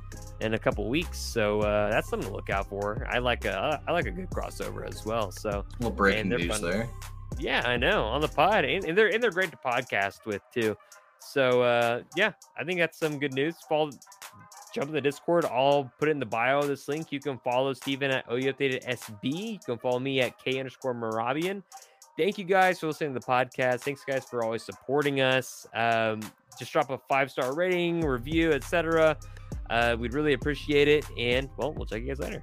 in a couple weeks. So uh, that's something to look out for. I like a I like a good crossover as well. So a little breaking news fun. there. yeah, I know on the pod, and, and they're and they're great to podcast with too. So uh, yeah, I think that's some good news. Follow, jump in the Discord. I'll put it in the bio of this link. You can follow Steven at OU Updated SB. You can follow me at K underscore Moravian. Thank you guys for listening to the podcast. Thanks guys for always supporting us. Um, just drop a five star rating, review, etc. Uh, we'd really appreciate it. And well, we'll check you guys later.